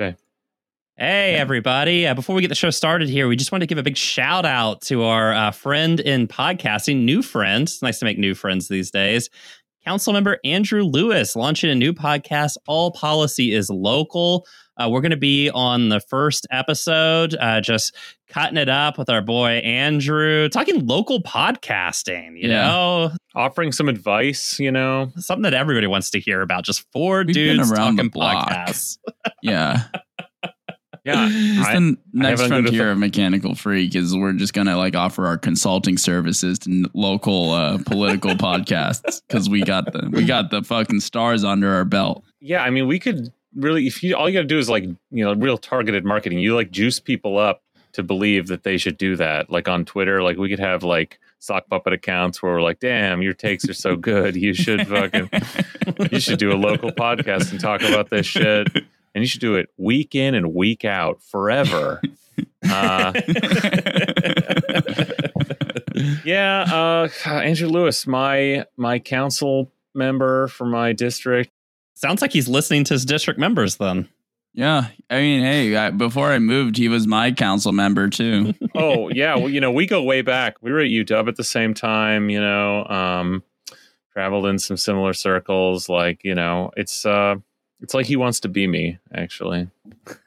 Okay. Hey, everybody. Uh, before we get the show started here, we just want to give a big shout out to our uh, friend in podcasting, new friend. It's nice to make new friends these days. Councilmember Andrew Lewis launching a new podcast, All Policy is Local. Uh, we're going to be on the first episode, uh, just cutting it up with our boy Andrew, talking local podcasting, you Yeah. know, Offering some advice, you know. something that everybody wants to hear about. Just four We've dudes talking podcasts. Yeah. Yeah. It's I- the next frontier of Mechanical Freak is we're just gonna like offer our consulting services to local uh, political podcasts because we got the we got the fucking stars under our belt. yeah, I mean, we could really, if you, all you got to do is like, you know, real targeted marketing. You like juice people up to believe that they should do that. Like on Twitter, like we could have like sock puppet accounts where we're like, damn, your takes are so good. You should fucking, you should do a local podcast and talk about this shit. And you should do it week in and week out forever. Uh, yeah, uh, Andrew Lewis, my my council member for my district. Sounds like he's listening to his district members then. Yeah, I mean, hey, I, before I moved, he was my council member too. Oh yeah, well you know we go way back. We were at UW at the same time. You know, um, traveled in some similar circles. Like you know, it's uh, it's like he wants to be me. Actually,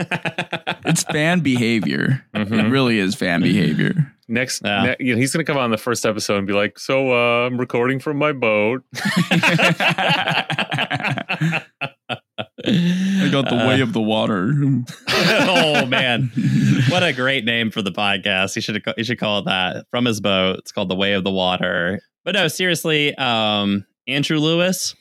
It's fan behavior. It Mhm. really is fan behavior. next, Yeah. ne- you know, he's gonna come on the first episode and be like, "So uh, I'm recording from my boat." I got the way Uh, of the water. oh man, what a great name for the podcast. He should he should call it that. From his boat, it's called the Way of the Water. But no, seriously, um, Andrew Lewis,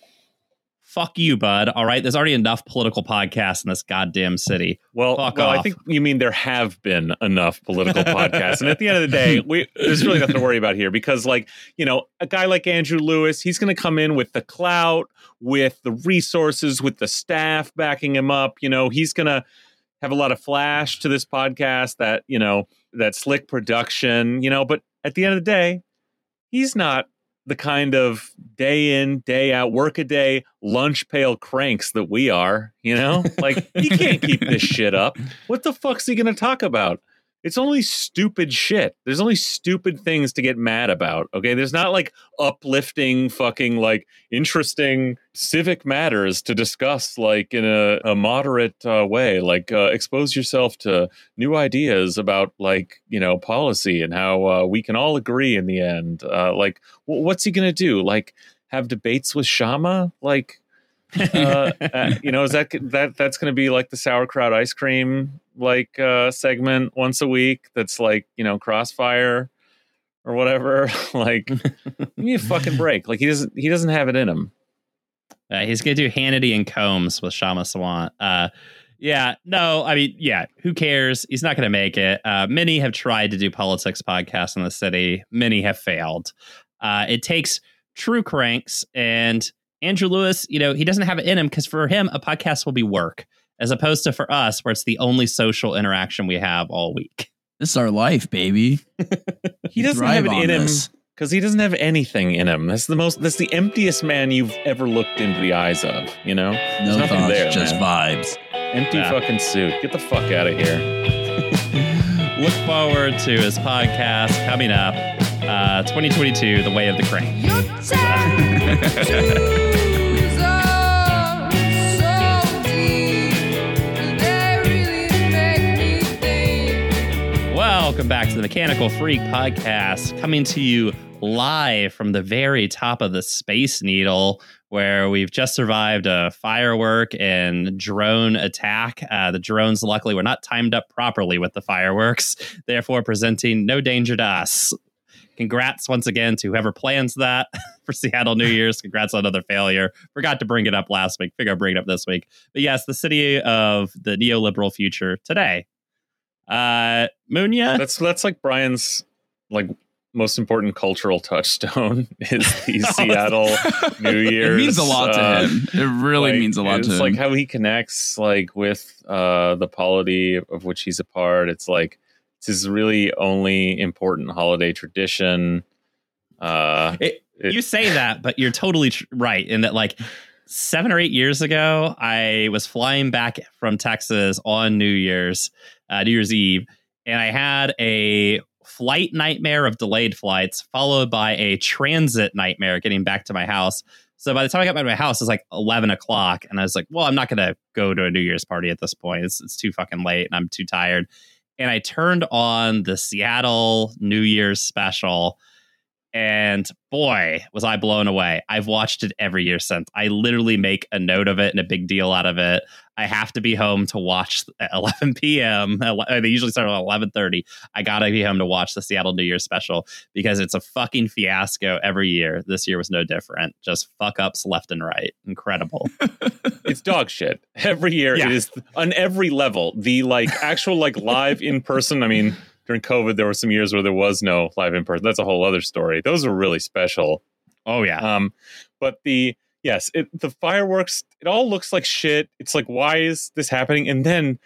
fuck you, bud. All right, there's already enough political podcasts in this goddamn city. Well, Fuck well, I think you mean there have been enough political podcasts, and at the end of the day, we there's really nothing to worry about here because, like, you know, a guy like Andrew Lewis, he's going to come in with the clout, with the resources, with the staff backing him up. You know, he's going to have a lot of flash to this podcast, that you know, that slick production. You know, but at the end of the day, he's not the kind of day in day out work a day lunch pail cranks that we are you know? Like he can't keep this shit up. What the fuck's he gonna talk about it's only stupid shit. There's only stupid things to get mad about okay? There's not like uplifting fucking like interesting civic matters to discuss like in a, a moderate uh, way. Like uh, expose yourself to new ideas about like you know policy and how uh, we can all agree in the end. Uh, like w- what's he gonna do? Like have debates with Kshama? Like uh, uh, you know is that that that's gonna be like the sauerkraut ice cream like uh segment once a week that's like you know crossfire or whatever like give me a fucking break like he doesn't he doesn't have it in him Uh, he's gonna do Hannity and Colmes with Kshama Sawant. Uh, yeah, no, I mean, yeah, who cares? He's not gonna make it. Uh, many have tried to do politics podcasts in the city. Many have failed. Uh, it takes true cranks, and Andrew Lewis, you know, he doesn't have it in him because for him, a podcast will be work, as opposed to for us, where it's the only social interaction we have all week. This is our life, baby. he doesn't have it on in him because he doesn't have anything in him that's the most that's the emptiest man you've ever looked into the eyes of you know No nothing thoughts, there, just man. vibes. empty Yeah. fucking suit get the fuck out of here Look forward to his podcast coming up, uh, 2022, The Way of the Crane. Welcome back to the Mechanical Freak podcast, coming to you live from the very top of the Space Needle, where we've just survived a firework and drone attack. Uh, the drones, luckily, were not timed up properly with the fireworks, therefore presenting no danger to us. Congrats once again to whoever plans that for Seattle New Year's. Congrats on another failure. Forgot to bring it up last week. Figure I'll bring it up this week. But yes, the city of the neoliberal future today. Uh, Munya, that's that's like brian's like most important cultural touchstone is the Seattle New Year's. It means a lot uh, to him. It really like, means a lot it's to him. like how he connects like with uh the polity of which he's a part it's like it's his really only important holiday tradition uh It- it- you say that, but you're totally tr- right in that, like, seven or eight years ago, I was flying back from Texas on New Year's, uh, New Year's Eve, and I had a flight nightmare of delayed flights, followed by a transit nightmare getting back to my house. So by the time I got back to my house, it was like eleven o'clock, and I was like, "Well, I'm not gonna go to a New Year's party at this point. It's it's too fucking late, and I'm too tired." And I turned on the Seattle New Year's special, and boy, was I blown away. I've watched it every year since. I literally make a note of it and a big deal out of it. I have to be home to watch at 11 p.m. They usually start at 11:30. I gotta be home to watch the Seattle New Year's special because it's a fucking fiasco every year. This year was no different. Just fuck ups left and right. Incredible. it's dog shit every year. Yeah. It is on every level. The like actual like live in person. I mean, during COVID, there were some years where there was no live in person. That's a whole other story. Those are really special. Oh yeah. Um, but the yes, it, the fireworks. It all looks like shit. It's like, why is this happening? And then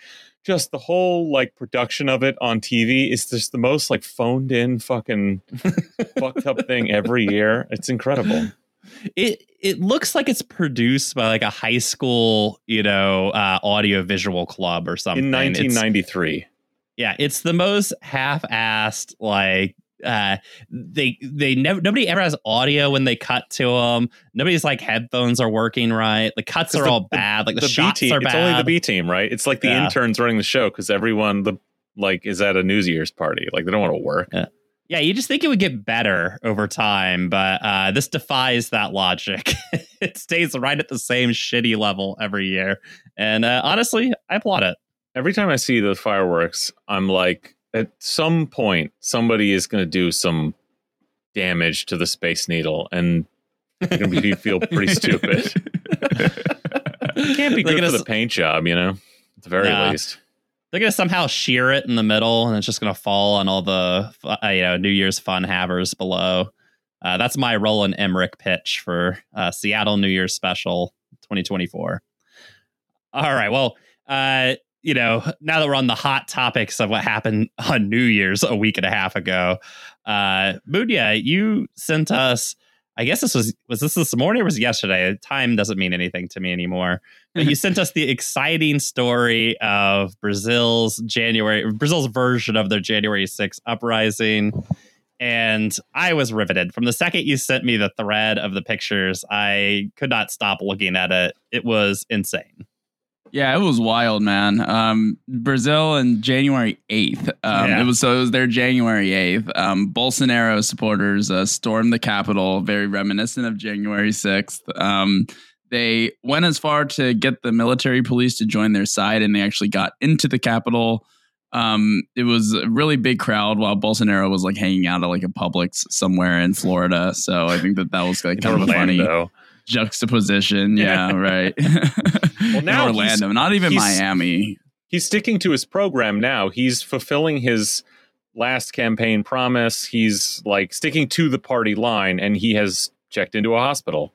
just the whole like production of it on TV is just the most like phoned in fucking fucked up thing every year. It's incredible. it it looks like it's produced by like a high school, you know, uh, audio visual club or something. In It's- 1993. Yeah, it's the most half-assed like uh they they never nobody ever has audio when they cut to them nobody's like headphones are working right the cuts are the- all bad like the, the B shots team. are It's only the B team, right? It's like the Yeah. interns running the show because everyone the like is at a New Year's party. Like they don't want to work. yeah you just think it would get better over time but uh this defies that logic it stays right at the same shitty level every year and uh, honestly i applaud it Every time I see the fireworks, I'm like, at some point, somebody is going to do some damage to the Space Needle, and you're going to feel pretty stupid. It can't be They're good for the paint job, you know. At the very Yeah. least. they're gonna somehow shear it in the middle, and it's just gonna fall on all the uh, you know New Year's fun havers below. Uh, that's my Roland Emmerich pitch for uh, Seattle New Year's Special 2024. All right, well, uh, you know, now that we're on the hot topics of what happened on New Year's a week and a half ago, uh, Mudia, you sent us. I guess this was was this this morning or was it yesterday? Time doesn't mean anything to me anymore. But you sent us the exciting story of Brazil's January Brazil's version of their January 6th uprising. And I was riveted. From the second you sent me the thread of the pictures, I could not stop looking at it. It was insane. Yeah, it was wild, man. Um, Brazil on January eighth. Um, Yeah. It was so it was their January eighth. Um, Bolsonaro supporters uh, stormed the Capitol, very reminiscent of January sixth. Um, they went as far to get the military police to join their side, and they actually got into the Capitol. Um, it was a really big crowd while Bolsonaro was like hanging out at like a Publix somewhere in Florida. So I think that that was like kind of funny. Juxtaposition. Yeah, right. Well, now Orlando, not even Miami. he's sticking to his program now. He's fulfilling his last campaign promise. He's like sticking to the party line, and he has checked into a hospital.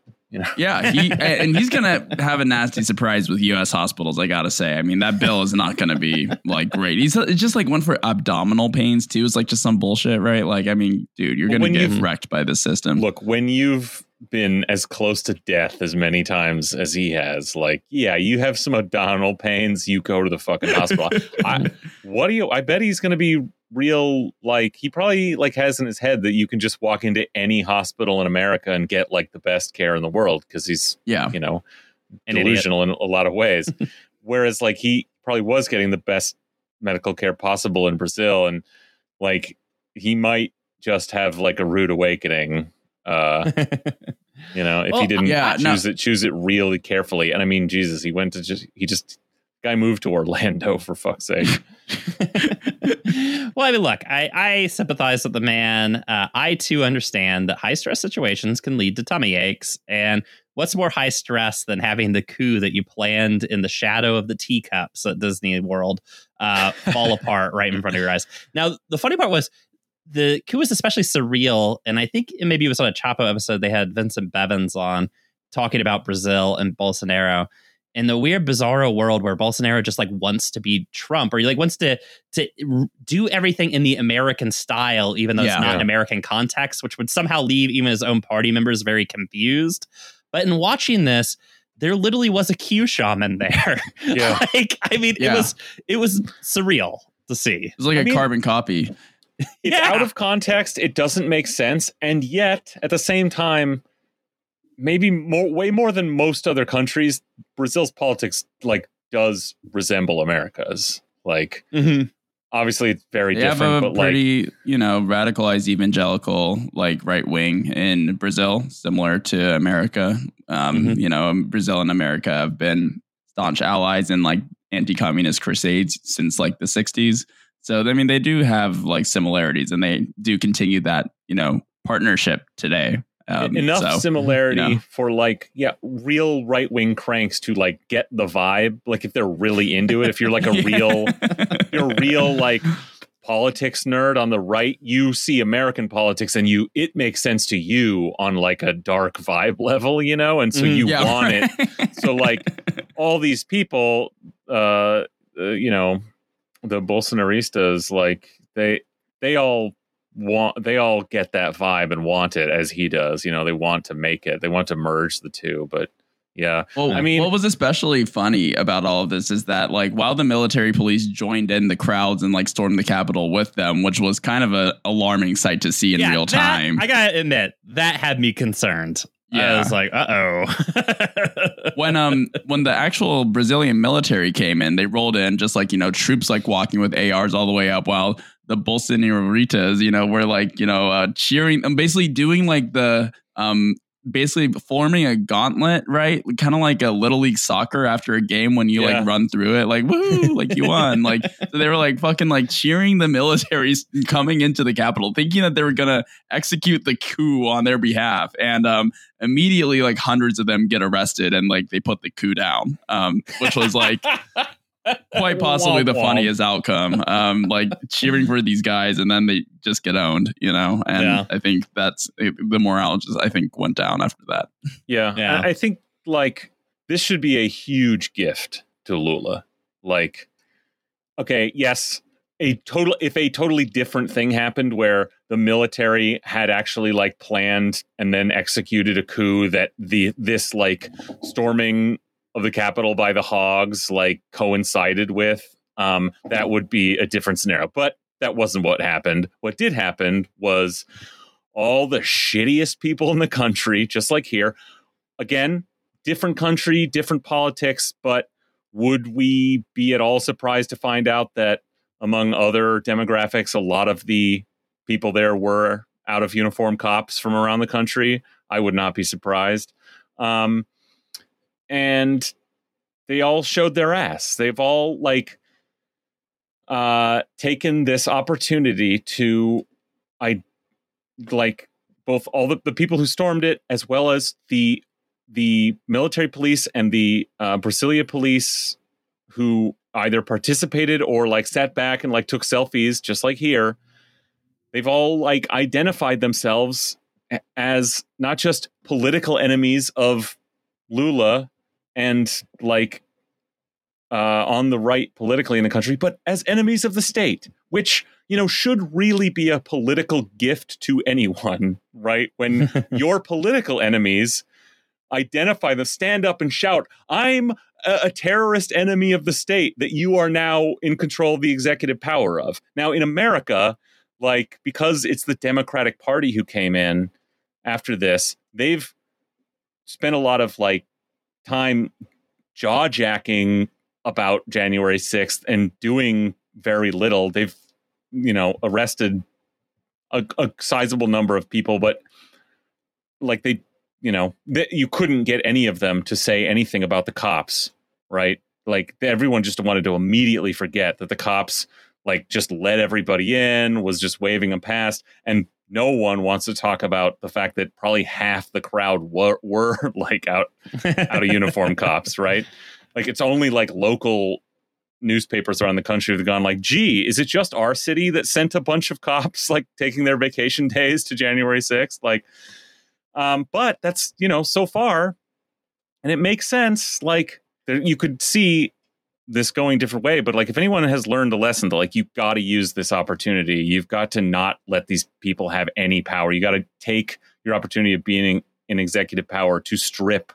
Yeah, he and he's gonna have a nasty surprise with U.S. hospitals. I gotta say, I mean that bill is not gonna be like great. He's it's just like one for abdominal pains too. It's like just some bullshit, right? Like, I mean, dude, you're gonna get wrecked by the system. Look, when you've been as close to death as many times as he has, like, yeah, you have some abdominal pains, you go to the fucking hospital. I, what do you? I bet he's going to be real. Like, he probably like has in his head that you can just walk into any hospital in America and get like the best care in the world because he's yeah, you know An idiot. delusional in a lot of ways. Whereas like he probably was getting the best medical care possible in Brazil, and like he might just have like a rude awakening. Uh, you know, if Well, he didn't yeah, no. choose it, choose it really carefully. And I mean, Jesus, he went to just he just guy moved to Orlando for fuck's sake. well, I mean, look, I, I sympathize with the man. Uh, I too understand that high stress situations can lead to tummy aches. And what's more high stress than having the coup that you planned in the shadow of the teacups at Disney World uh, fall apart right in front of your eyes? Now, the funny part was the coup was especially surreal. And I think it- maybe it was on a Chapo episode, they had Vincent Bevins on talking about Brazil and Bolsonaro. In the weird, bizarro world where Bolsonaro just like wants to be Trump, or he like wants to to r- do everything in the American style, even though Yeah. it's not Yeah. an American context, which would somehow leave even his own party members very confused. But in watching this, there literally was a Q shaman there. Yeah. like I mean, it was it was surreal to see. It was like I a mean- carbon copy. it's Yeah. out of context it doesn't make sense and yet at the same time maybe more way more than most other countries brazil's politics like does resemble america's like obviously it's very They have different a but like you know, radicalized evangelical, like right wing in Brazil, similar to America. Um, Mm-hmm. Mhm. You know, Brazil and America have been staunch allies in like anti-communist crusades since like the '60s. So I mean, they do have like similarities, and they do continue that, you know, partnership today. Um, enough so, similarity you know. for like yeah real right-wing cranks to like get the vibe like if they're really into it if you're like a real you're a real like politics nerd on the right you see american politics and you it makes sense to you on like a dark vibe level you know and so Mhm. you Yeah, want it so like all these people uh, uh you know the bolsonaristas like they they all want they all get that vibe and want it as he does you know they want to make it they want to merge the two but yeah Well, I mean- what was especially funny about all of this is that, like, while the military police joined in the crowds and like stormed the Capitol with them, which was kind of an alarming sight to see in Yeah, real that- time. I gotta admit, that had me concerned. I Yeah. was like, uh oh. when um when the actual Brazilian military came in, they rolled in just like you know troops like walking with ARs all the way up, while the Bolsonaro Bolsonaritas, you know, were like you know uh, cheering, um, basically doing like the um basically forming a gauntlet, right? Kind of like a little league soccer after a game when you Yeah. like run through it, like woo, like you won, like so they were like fucking like cheering the militaries coming into the capital, thinking that they were gonna execute the coup on their behalf, and um immediately like hundreds of them get arrested and like they put the coup down um which was like quite possibly the Womp womp. funniest outcome um like cheering for these guys and then they just get owned you know and Yeah. i think that's the morale just i think went down after that Yeah. Yeah. I I think like this should be a huge gift to Lula. Like, okay, yes, a total if a totally different thing happened where the military had actually like planned and then executed a coup that the this like storming of the Capitol by the hogs like coincided with, um, that would be a different scenario. But that wasn't what happened. What did happen was all the shittiest people in the country, just like here, again, different country, different politics, but would we be at all surprised to find out that among other demographics, a lot of the people there were out of uniform cops from around the country? I would not be surprised. Um, and they all showed their ass. They've all like uh, taken this opportunity to, I like both all the, the people who stormed it as well as the the military police and the uh, Brasilia police who either participated or like sat back and like took selfies, just like here. They've all like identified themselves as not just political enemies of Lula and like uh, on the right politically in the country, but as enemies of the state, which you know should really be a political gift to anyone, right? When your political enemies identify them, stand up and shout, I'm a, a terrorist enemy of the state that you are now in control of the executive power of. Now, in America, like, because it's the Democratic Party who came in after this, they've spent a lot of like time jaw jacking about January 6th and doing very little. They've, you know, arrested a, a sizable number of people, but like they you know that you couldn't get any of them to say anything about the cops right like everyone just wanted to immediately forget that the cops like just let everybody in was just waving them past and no one wants to talk about the fact that probably half the crowd were, were like out out of uniform cops right like it's only like local newspapers around the country have gone like gee is it just our city that sent a bunch of cops like taking their vacation days to january 6th like um, but that's you know so far, and it makes sense. Like there, you could see this going different way, but like if anyone has learned a lesson, that like you've got to use this opportunity. You've got to not let these people have any power. You got to take your opportunity of being in executive power to strip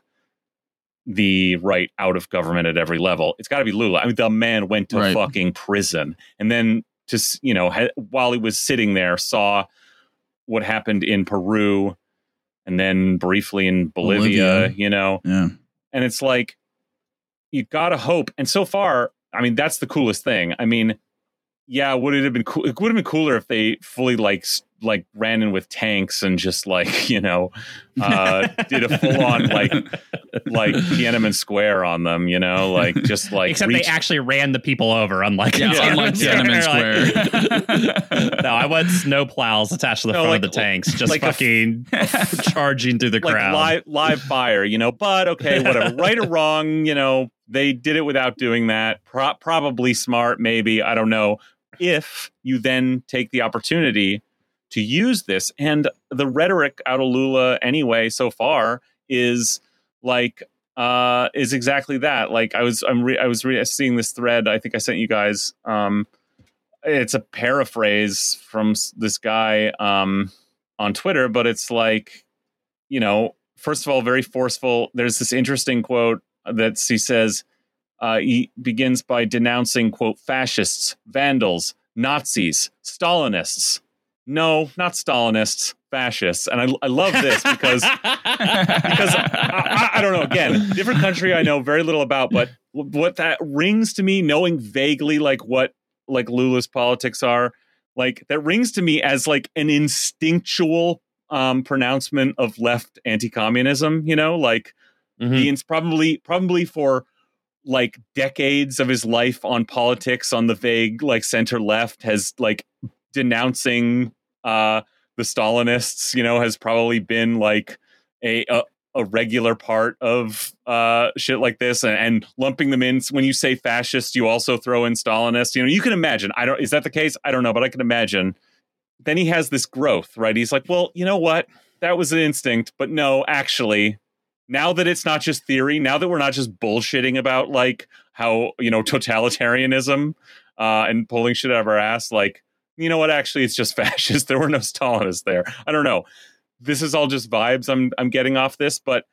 the right out of government at every level. It's got to be Lula. I mean, the man went to Right. fucking prison, and then just you know, ha- while he was sitting there, saw what happened in Peru, and then briefly in Bolivia. Bolivia. You know, Yeah. and it's like you gotta hope. And so far, I mean, that's the coolest thing. I mean, yeah, would it have been cool? It would have been cooler if they fully like like ran in with tanks and just like you know uh, did a full on like like Tiananmen Square on them. You know, like just like Except reach- they actually ran the people over, unlike Yeah, in unlike Tiananmen Like- Square. no, I want snow plows attached to the No, front like- of the tanks, just like a- fucking charging through the like crowd. live live fire, you know. But okay, whatever. right or wrong, you know, they did it without doing that. Pro- probably smart, maybe. I don't know. If you then take the opportunity to use this, and the rhetoric out of Lula anyway so far is like uh is exactly that. Like I was I'm re- I was re- seeing this thread. I think I sent you guys. Um, it's a paraphrase from this guy um on Twitter, but it's like you know, first of all, very forceful. There's this interesting quote that he says, uh, he begins by denouncing, quote, fascists, vandals, Nazis, Stalinists. No, not Stalinists, fascists. And I, I love this because because I, I, I don't know. Again, different country I know very little about, but what that rings to me, knowing vaguely like what like Lula's politics are, like that rings to me as like an instinctual um pronouncement of left anti-communism. You know, like Mhm. Ian's probably probably for like decades of his life on politics on the vague like center left has like denouncing uh the Stalinists, you know, has probably been like a a, a regular part of uh shit like this and, and lumping them in when you say fascist, you also throw in Stalinists. You know, you can imagine. I don't is that the case? I don't know, but I can imagine. Then he has this growth, right? He's like, well, you know what? That was an instinct, but no, actually, now that it's not just theory, now that we're not just bullshitting about like how you know totalitarianism uh, and pulling shit out of our ass, like you know what? Actually, it's just fascist. There were no Stalinists there. I don't know. This is all just vibes I'm I'm getting off this, but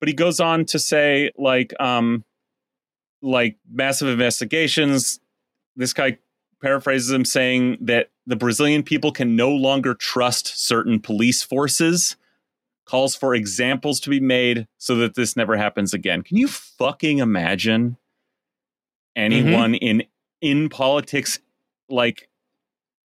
but he goes on to say like um like massive investigations. This guy paraphrases him saying that the Brazilian people can no longer trust certain police forces calls for examples to be made so that this never happens again. Can you fucking imagine anyone in in politics like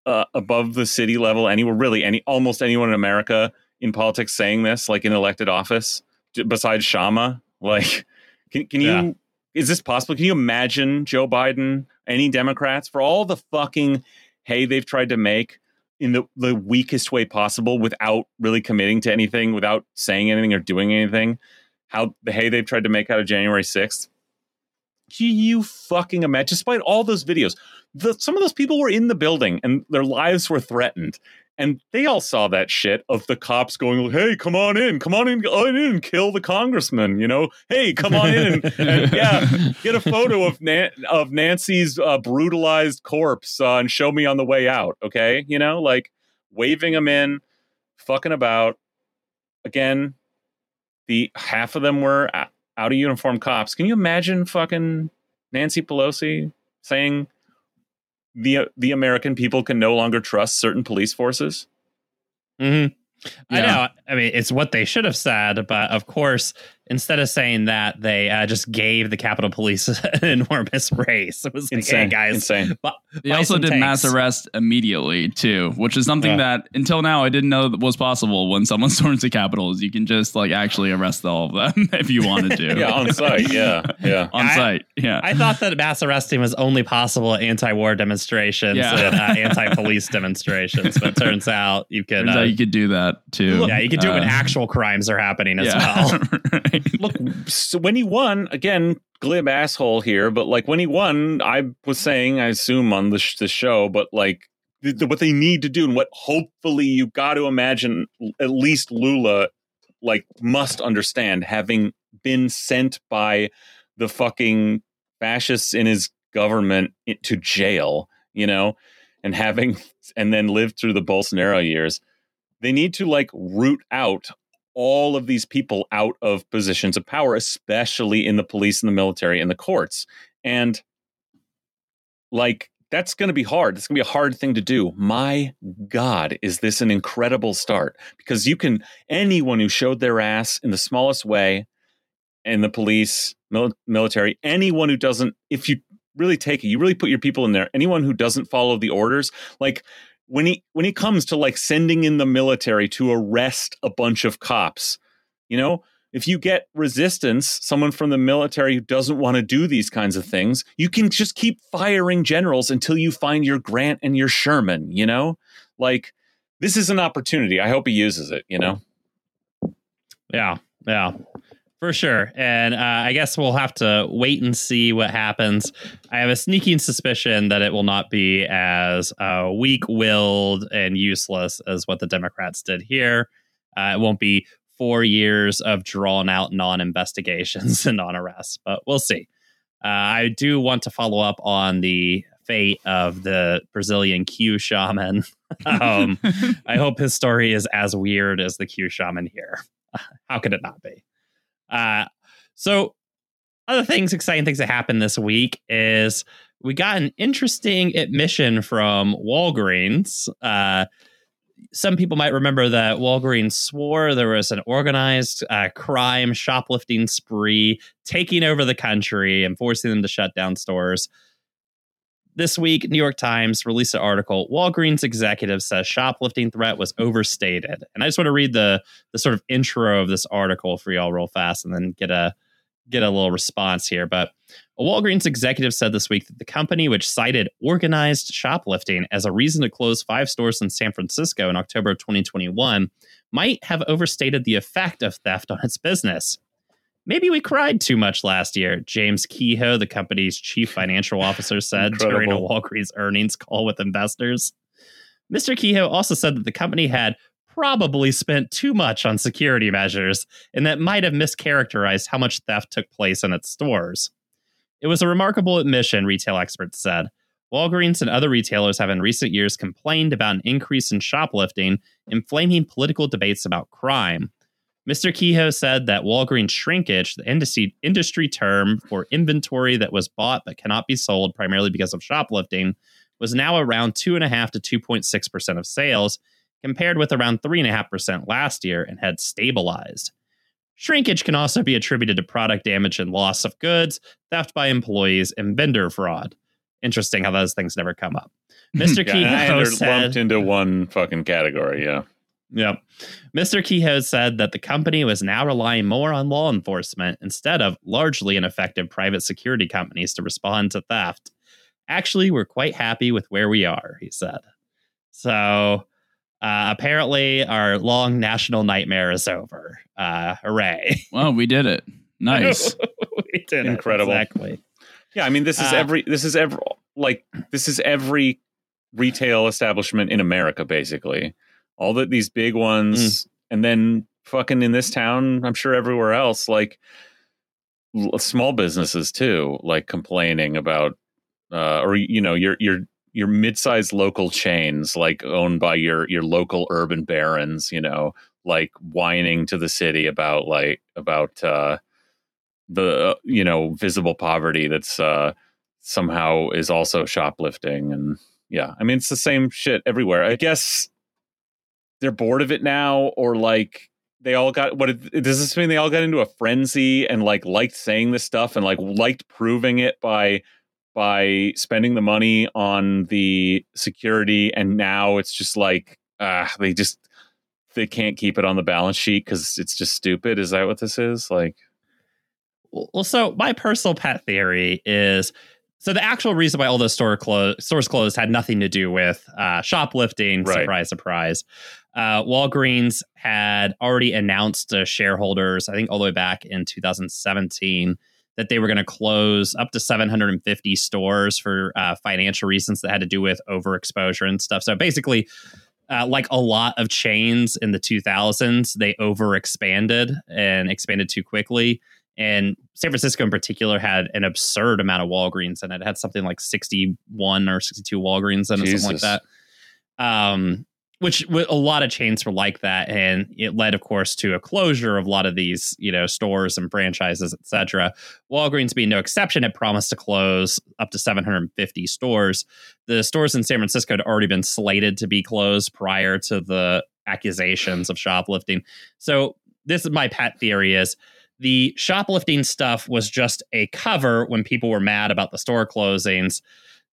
uh, above the city level anywhere really any almost anyone in America in politics saying this like in elected office besides Kshama like can can you Yeah. is this possible can you imagine Joe Biden any Democrats for all the fucking hay they've tried to make in the, the weakest way possible without really committing to anything, without saying anything or doing anything. How the hay they've tried to make out of January 6th. Can you fucking imagine? Despite all those videos, the, some of those people were in the building and their lives were threatened. And they all saw that shit of the cops going, "Hey, come on in, come on in, on in, kill the congressman." You know, hey, come on in, and, yeah, get a photo of of Nancy's uh, brutalized corpse uh, and show me on the way out. Okay, you know, like waving them in, fucking about. Again, the half of them were out of uniform cops. Can you imagine fucking Nancy Pelosi saying the the American people can no longer trust certain police forces? Mhm. I know. I mean, it's what they should have said, but of course, instead of saying that, they uh, just gave the Capitol Police an enormous raise. It was like, Insane, hey guys, insane. bu- They buy also some did mass arrest immediately too, which is something Yeah. that until now I didn't know that was possible. When someone storms the Capitol, is you can just like actually arrest all of them if you wanted to. Yeah, on site. Yeah, yeah. on I- site. Yeah, I thought that mass arresting was only possible at anti-war demonstrations Yeah. and uh, anti-police demonstrations, but it turns out you can. turns Uh, out you could do that too. yeah, you could do it when Uh, actual crimes are happening as yeah. well. Right. look so when he won again glib asshole here but like when he won i was saying i assume on the, sh- the show but like what they need to do and what hopefully you got to imagine at least lula like must understand having been sent by the fucking fascists in his government to jail you know and having and then lived through the bolsonaro years they need to like root out all of these people out of positions of power, especially in the police and the military and the courts. And like that's going to be hard. It's going to be a hard thing to do. My God, is this an incredible start? Because you can, anyone who showed their ass in the smallest way in the police, mil- military, anyone who doesn't, if you really take it, you really put your people in there, anyone who doesn't follow the orders, like when he when he comes to like sending in the military to arrest a bunch of cops, you know, if you get resistance, someone from the military who doesn't want to do these kinds of things, you can just keep firing generals until you find your Grant and your Sherman, you know? Like this is an opportunity. I hope he uses it, you know? Yeah, yeah, for sure. And uh, I guess we'll have to wait and see what happens. I have a sneaking suspicion that it will not be as uh, weak-willed and useless as what the Democrats did here. Uh, it won't be four years of drawn-out non-investigations and non-arrests, but we'll see. Uh, I do want to follow up on the fate of the Brazilian Q shaman. um, I hope his story is as weird as the Q shaman here. How could it not be? Uh, so, other things, exciting things that happened this week is we got an interesting admission from Walgreens. Uh, some people might remember that Walgreens swore there was an organized uh, crime shoplifting spree taking over the country and forcing them to shut down stores. This week, New York Times released an article. Walgreens executive says shoplifting threat was overstated. And I just want to read the the sort of intro of this article for y'all real fast and then get a get a little response here. But a Walgreens executive said this week that the company, which cited organized shoplifting as a reason to close five stores in San Francisco in October of 2021, might have overstated the effect of theft on its business. Maybe we cried too much last year, James Kehoe, the company's chief financial officer, said during a Walgreens earnings call with investors. Mr. Kehoe also said that the company had probably spent too much on security measures and that might have mischaracterized how much theft took place in its stores. It was a remarkable admission, retail experts said. Walgreens and other retailers have in recent years complained about an increase in shoplifting, inflaming political debates about crime. Mr. Kehoe said that Walgreens shrinkage, the industry, industry term for inventory that was bought but cannot be sold primarily because of shoplifting, was now around 2.5 to 2.6% of sales, compared with around 3.5% last year and had stabilized. Shrinkage can also be attributed to product damage and loss of goods, theft by employees, and vendor fraud. Interesting how those things never come up. Mr. Yeah, Kehoe they're said, lumped into one fucking category. Yeah. Yep. Mr. Kehoe said that the company was now relying more on law enforcement instead of largely ineffective private security companies to respond to theft. Actually, we're quite happy with where we are, he said. So uh, apparently, our long national nightmare is over. Uh, hooray. Well, we did it. Nice. we did it. Incredible. Exactly. Yeah, I mean, this is Uh, every this is every like this is every retail establishment in America, basically. All that these big ones, and then fucking in this town, I'm sure everywhere else, like l- small businesses too, like complaining about, uh, or you know, your your your mid-sized local chains, like owned by your your local urban barons, you know, like whining to the city about like about uh the uh, you know visible poverty that's uh somehow is also shoplifting and yeah i mean it's the same shit everywhere. I guess they're bored of it now or like they all got what does this mean they all got into a frenzy and like liked saying this stuff and like liked proving it by by spending the money on the security and now it's just like ah they just they can't keep it on the balance sheet because it's just stupid is that what this is like Well, so my personal pet theory is so the actual reason why all those store clo- stores closed had nothing to do with uh, shoplifting. Right. Surprise, surprise. Uh, Walgreens had already announced to shareholders, I think all the way back in 2017, that they were going to close up to 750 stores for uh, financial reasons that had to do with overexposure and stuff. So basically, uh, like a lot of chains in the 2000s, they overexpanded and expanded too quickly. And San Francisco, in particular, had an absurd amount of Walgreens, and it had something like 61 or 62 Walgreens in it, something like that. Um, which a lot of chains were like that and it led of course to a closure of a lot of these you know stores and franchises etc walgreens being no exception had promised to close up to 750 stores. The stores in san francisco had already been slated to be closed prior to the accusations of shoplifting. So this is my pet theory is the shoplifting stuff was just a cover when people were mad about the store closings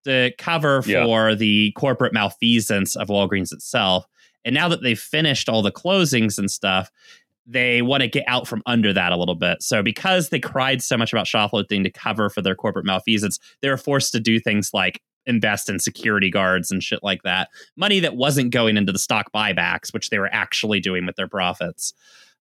to cover Yeah. for the corporate malfeasance of Walgreens itself. And now that they've finished all the closings and stuff, they want to get out from under that a little bit. So because they cried so much about shoplifting to cover for their corporate malfeasance, they were forced to do things like invest in security guards and shit like that. Money that wasn't going into the stock buybacks, which they were actually doing with their profits.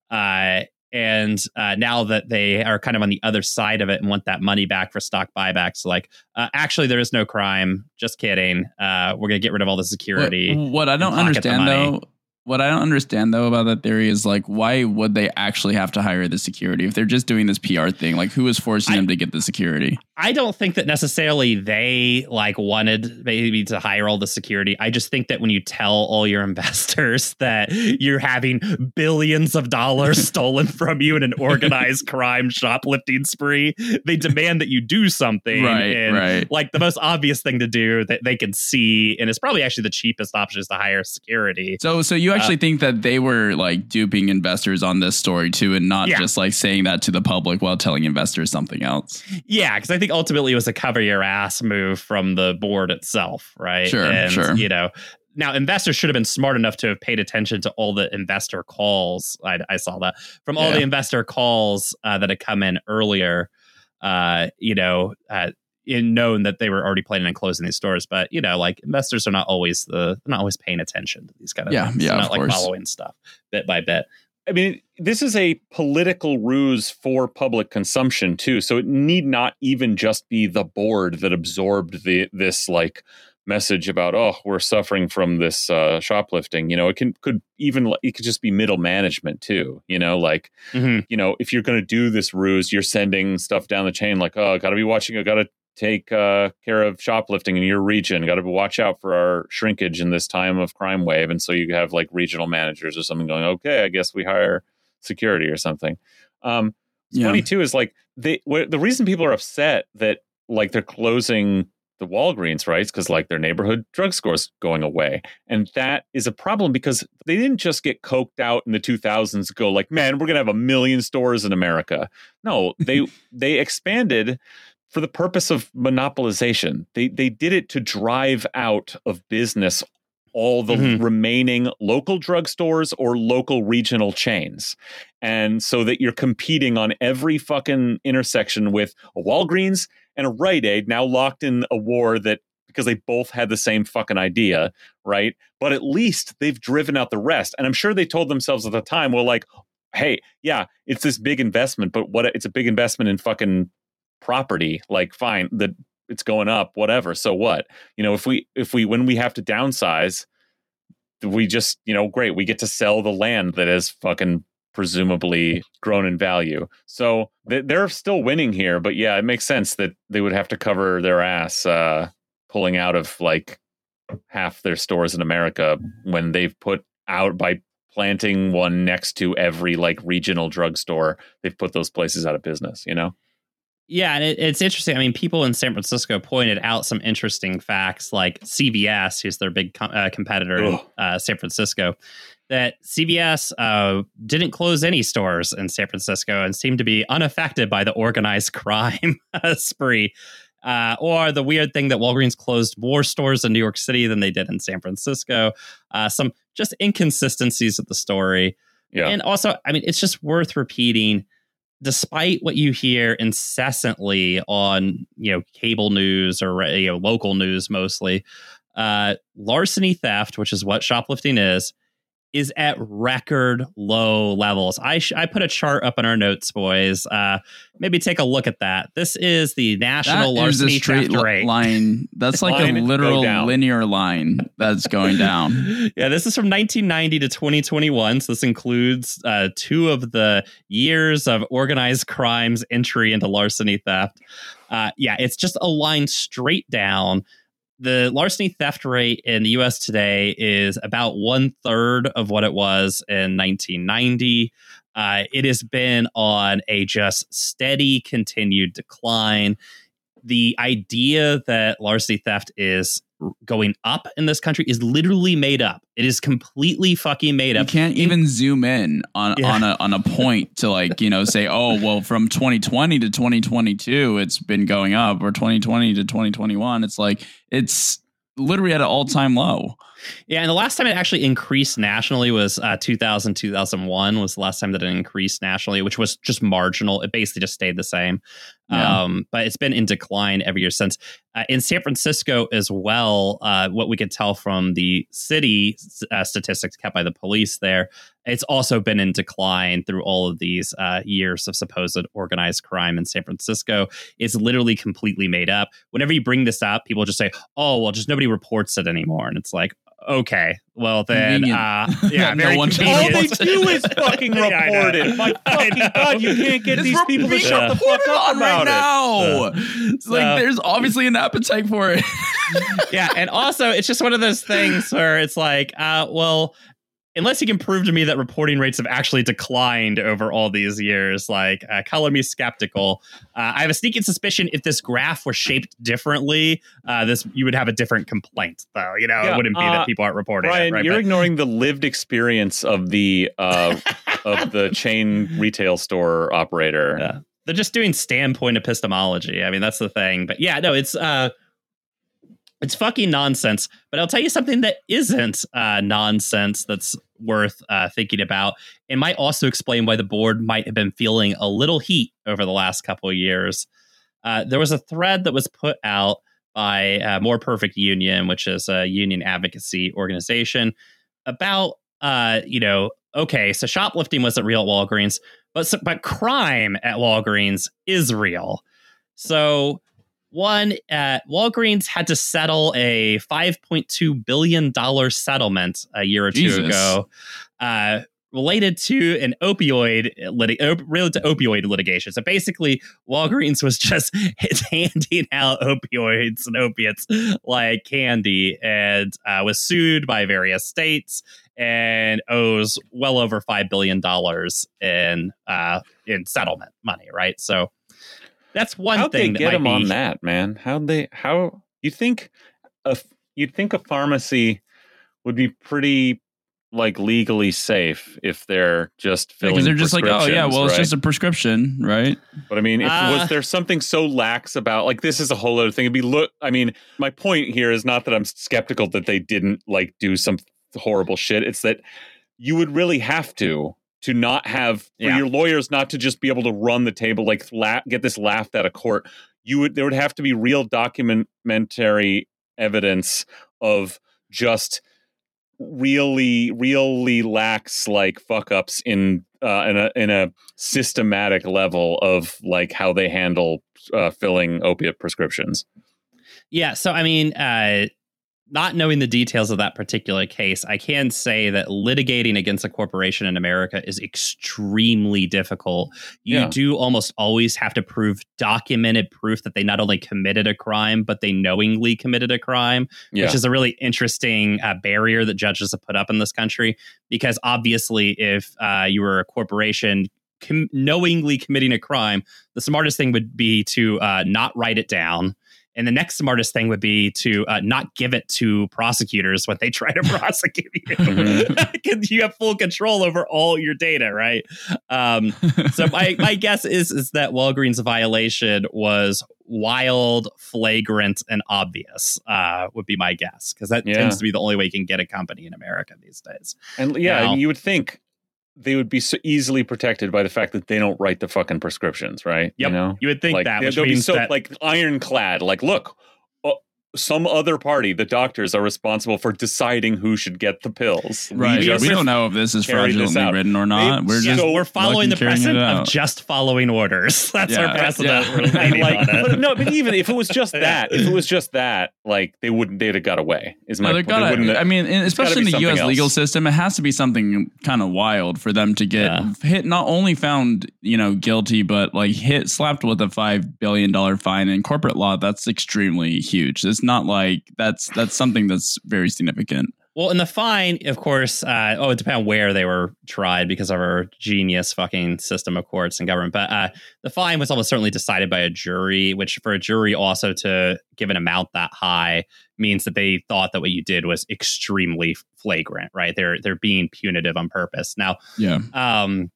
Uh, and uh, now that they are kind of on the other side of it and want that money back for stock buybacks, like uh, actually there is no crime. Just kidding. Uh, we're gonna get rid of all the security. What, what I don't and pocket the understand though, what I don't understand though about that theory is like, why would they actually have to hire the security if they're just doing this PR thing? Like, who is forcing I- them to get the security? I don't think that necessarily they like wanted maybe to hire all the security. I just think that when you tell all your investors that you're having billions of dollars stolen from you in an organized crime shoplifting spree, they demand that you do something. Right, and right. like the most obvious thing to do that they can see, and it's probably actually the cheapest option is to hire security. So, so you actually think that they were like duping investors on this story too, and not Yeah. just like saying that to the public while telling investors something else? Yeah, because I think ultimately it was a cover your ass move from the board itself, right? Sure, and, sure. You know, now investors should have been smart enough to have paid attention to all the investor calls. I, I saw that from all Yeah. the investor calls uh, that had come in earlier. Uh, you know, uh, in known that they were already planning on closing these stores, but you know, like investors are not always the not always paying attention to these kind of Yeah, things. yeah, They're not like course. following stuff bit by bit. I mean, this is a political ruse for public consumption too. So it need not even just be the board that absorbed the this like message about oh we're suffering from this uh, shoplifting. You know, it can could even it could just be middle management too. You know, like Mhm. you know if you're going to do this ruse, you're sending stuff down the chain like oh got to be watching. I got to take uh, care of shoplifting in your region. Got to watch out for our shrinkage in this time of crime wave. And so you have like regional managers or something going, okay, I guess we hire security or something. Um, Yeah. funny too is like they wh- the reason people are upset that like they're closing the Walgreens, right? Because like their neighborhood drugstore's going away, and that is a problem because they didn't just get coked out in the 2000s. Go like, man, we're gonna have a million stores in America. No, they they expanded for the purpose of monopolization. They they did it to drive out of business all the Mhm. remaining local drugstores or local regional chains. And so that you're competing on every fucking intersection with a Walgreens and a Rite Aid now locked in a war that because they both had the same fucking idea, right? But at least they've driven out the rest. And I'm sure they told themselves at the time, well, like, hey, yeah, it's this big investment, but what it's a big investment in fucking property. Like, fine, that it's going up, whatever. So what? You know, if we if we when we have to downsize, we just, you know, great, we get to sell the land that is fucking presumably grown in value. So they- they're still winning here, but yeah, it makes sense that they would have to cover their ass uh pulling out of like half their stores in America when they've put out by planting one next to every like regional drugstore, they've put those places out of business, you know? Yeah, and it, it's interesting. I mean, people in San Francisco pointed out some interesting facts, like CVS, who's their big com- uh, competitor in uh, San Francisco, that CVS uh, didn't close any stores in San Francisco and seemed to be unaffected by the organized crime spree. Uh, or the weird thing that Walgreens closed more stores in New York City than they did in San Francisco. Uh, some just inconsistencies of the story. Yeah. And also, I mean, it's just worth repeating despite what you hear incessantly on you know cable news or you know local news mostly uh larceny theft which is what shoplifting is is at record low levels i sh- i put a chart up in our notes boys uh maybe take a look at that this is the national That larceny straight theft li- rate line. That's like Line a literal linear line that's going down. yeah, this is from 1990 to 2021. So this includes uh, two of the years of organized crimes entry into larceny theft. Uh, yeah, it's just a line straight down. The larceny theft rate in the US today is about one third of what it was in 1990. Uh, it has been on a just steady, continued decline. The idea that larceny theft is going up in this country is literally made up. It is completely fucking made up. You can't even zoom in on Yeah. on a on a point to like you know say oh well from 2020 to 2022 it's been going up or 2020 to 2021 it's like it's literally at an all time low. Yeah, and the last time it actually increased nationally was uh, 2000, 2001 was the last time that it increased nationally, which was just marginal. It basically just stayed the same. Yeah. Um, but it's been in decline every year since. Uh, in San Francisco as well, uh, what we could tell from the city uh, statistics kept by the police there, it's also been in decline through all of these uh, years of supposed organized crime in San Francisco. It's literally completely made up. Whenever you bring this up, people just say, "Oh, well, just nobody reports it anymore," and it's like, okay, well then, uh, yeah, No very one- All they do is fucking Yeah, report it. My fucking god, you can't get these people to being shut the fuck up on about right it. now. It's So- like there's obviously an appetite for it. yeah, and also it's just one of those things where it's like, uh, well, unless you can prove to me that reporting rates have actually declined over all these years, like uh, color me skeptical. Uh, I have a sneaking suspicion if this graph were shaped differently, uh, this you would have a different complaint, though. You know, Yeah, it wouldn't be uh, that people aren't reporting Brian, it. Right? you're But- ignoring the lived experience of the uh, of the chain retail store operator. Yeah. they're just doing standpoint epistemology. I mean, that's the thing. But yeah, no, it's uh it's fucking nonsense. But I'll tell you something that isn't uh nonsense that's worth uh thinking about. It might also explain why the board might have been feeling a little heat over the last couple of years. Uh, there was a thread that was put out by uh, More Perfect Union, which is a union advocacy organization, about uh, you know, okay, so shoplifting wasn't real at Walgreens, but but crime at Walgreens is real. So one, uh, Walgreens had to settle a five point two billion dollar settlement a year or two ago, uh, related to an opioid lit- op- related to opioid litigation. So basically, Walgreens was just handing out opioids and opiates like candy, and uh, was sued by various states and owes well over five billion dollars in uh, in settlement money. Right, so that's one thing. How'd they get him might on be, that, man? How'd they? How you think? A, you'd think a pharmacy would be pretty like legally safe if they're just filling. Because they're just like, oh yeah, well it's just a prescription, right? But I mean, if Uh, was there something so lax about like this is a whole other thing. It'd be look. I mean, my point here is not that I'm skeptical that they didn't like do some horrible shit. It's that you would really have to to not have for Yeah. your lawyers not to just be able to run the table like la- get this laughed out of court. You would there would have to be real documentary evidence of just really really lax like fuck ups in uh in a in a systematic level of like how they handle uh, filling opiate prescriptions Yeah, so I mean, uh, not knowing the details of that particular case, I can say that litigating against a corporation in America is extremely difficult. You Yeah. do almost always have to prove documented proof that they not only committed a crime, but they knowingly committed a crime, yeah which is a really interesting uh, barrier that judges have put up in this country. Because obviously, if uh, you were a corporation com- knowingly committing a crime, the smartest thing would be to uh, not write it down. And the next smartest thing would be to uh, not give it to prosecutors when they try to prosecute you. Because you have full control over all your data, right? Um, so my, my guess is is that Walgreens violation was wild, flagrant, and obvious. Uh, would be my guess because that Yeah. tends to be the only way you can get a company in America these days. and yeah Now- you would think they would be so easily protected by the fact that they don't write the fucking prescriptions right? Yep, you know? You would think like that, which they'll be means so that like ironclad like look some other party the doctors are responsible for deciding who should get the pills Right. We, just don't know if this is this fraudulently written or not. They- We're just so we're following the lucky carrying it precedent of just following orders. That's Yeah. our precedent. Yeah. Leaning like, but no, but even if it was just that, if it was just that, like they wouldn't, they'd have got away. Is my No, point. Gotta- have- I mean, and it's gotta especially in the U.S. else. legal system, it has to be something kind of wild for them to get Yeah. hit. Not only found, you know, guilty, but like hit slapped with a five billion dollar fine in corporate law. That's extremely huge. It's not like that's that's something that's very significant. Well, and the fine, of course, uh, oh, it depends on where they were tried because of our genius fucking system of courts and government. But uh, the fine was almost certainly decided by a jury, which for a jury also to give an amount that high means that they thought that what you did was extremely flagrant, right? They're they're being punitive on purpose. Now, Yeah. um,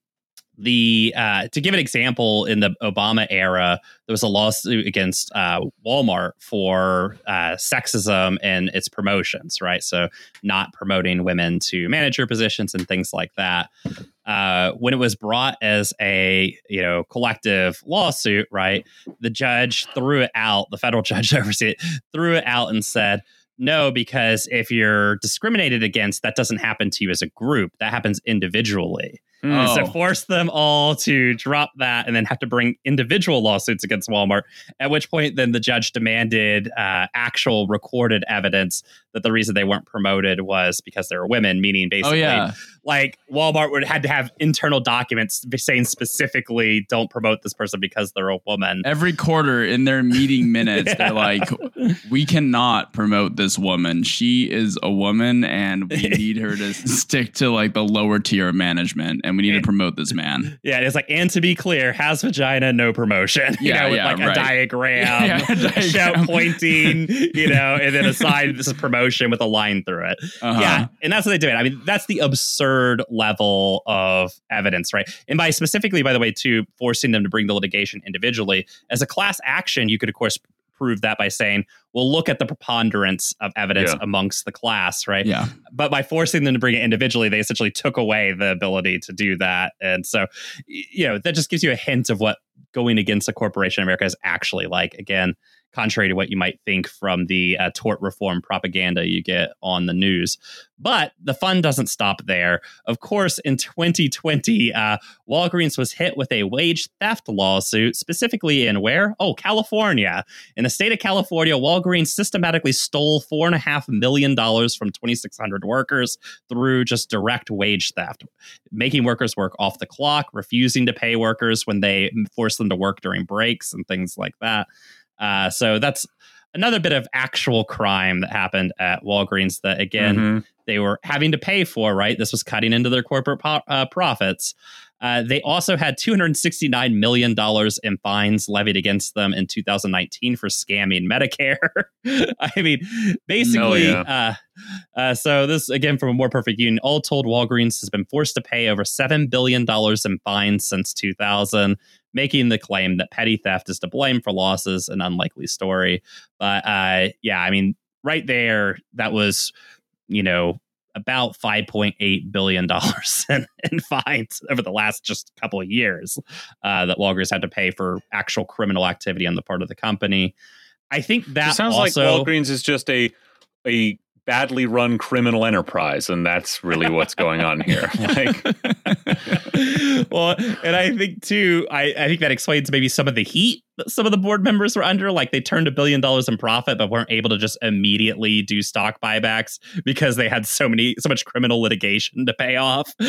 the uh, to give an example, in the Obama era, there was a lawsuit against uh, Walmart for uh, sexism in its promotions, right? So not promoting women to manager positions and things like that. Uh, when it was brought as a you know collective lawsuit, right? The judge threw it out. The federal judge that oversee it threw it out and said. No, because if you're discriminated against, that doesn't happen to you as a group. That happens individually. Oh. So force them all to drop that and then have to bring individual lawsuits against Walmart. At which point, then the judge demanded uh, actual recorded evidence that the reason they weren't promoted was because they were women, meaning Oh basically, yeah. like Walmart would had to have internal documents saying specifically, "Don't promote this person because they're a woman." Every quarter in their meeting minutes, Yeah. they're like, "We cannot promote this woman. She is a woman, and we need her to stick to like the lower tier of management, and we need to promote this man." Yeah, it's like, and to be clear, has vagina, no promotion. You Yeah, know, with yeah, like a diagram, a a shout pointing, you know, and then a sign, this is promotion with a line through it. Uh-huh. Yeah, and that's what they do. I mean, that's the absurd level of evidence, right? And by specifically, by the way, to forcing them to bring the litigation individually as a class action, you could of course prove that by saying, "Well, look at the preponderance of evidence Yeah. amongst the class," right? Yeah. But by forcing them to bring it individually, they essentially took away the ability to do that, and so you know that just gives you a hint of what going against a corporation in America is actually like. Again, contrary to what you might think from the uh, tort reform propaganda you get on the news. But the fun doesn't stop there. Of course, in 2020, uh, Walgreens was hit with a wage theft lawsuit, specifically in where? Oh, California. In the state of California, Walgreens systematically stole $4.5 million from 2,600 workers through just direct wage theft, making workers work off the clock, refusing to pay workers when they force them to work during breaks and things like that. Uh, so that's another bit of actual crime that happened at Walgreens that, again, Mhm. they were having to pay for, right? This was cutting into their corporate po- uh, profits. Uh, they also had $269 million in fines levied against them in 2019 for scamming Medicare. I mean, basically, yeah. uh, uh, so this again from a more perfect union. All told, Walgreens has been forced to pay over $7 billion in fines since 2000, making the claim that petty theft is to blame for losses, an unlikely story. But uh, yeah, I mean, right there, that was you know, about $5.8 billion in, in fines over the last just couple of years uh, that Walgreens had to pay for actual criminal activity on the part of the company. I think that it sounds also, like Walgreens is just a a badly run criminal enterprise, and that's really what's going on here. Like, well, and I think too, I, I think that explains maybe some of the heat that some of the board members were under. Like they turned a billion dollars in profit, but weren't able to just immediately do stock buybacks because they had so many, so much criminal litigation to pay off.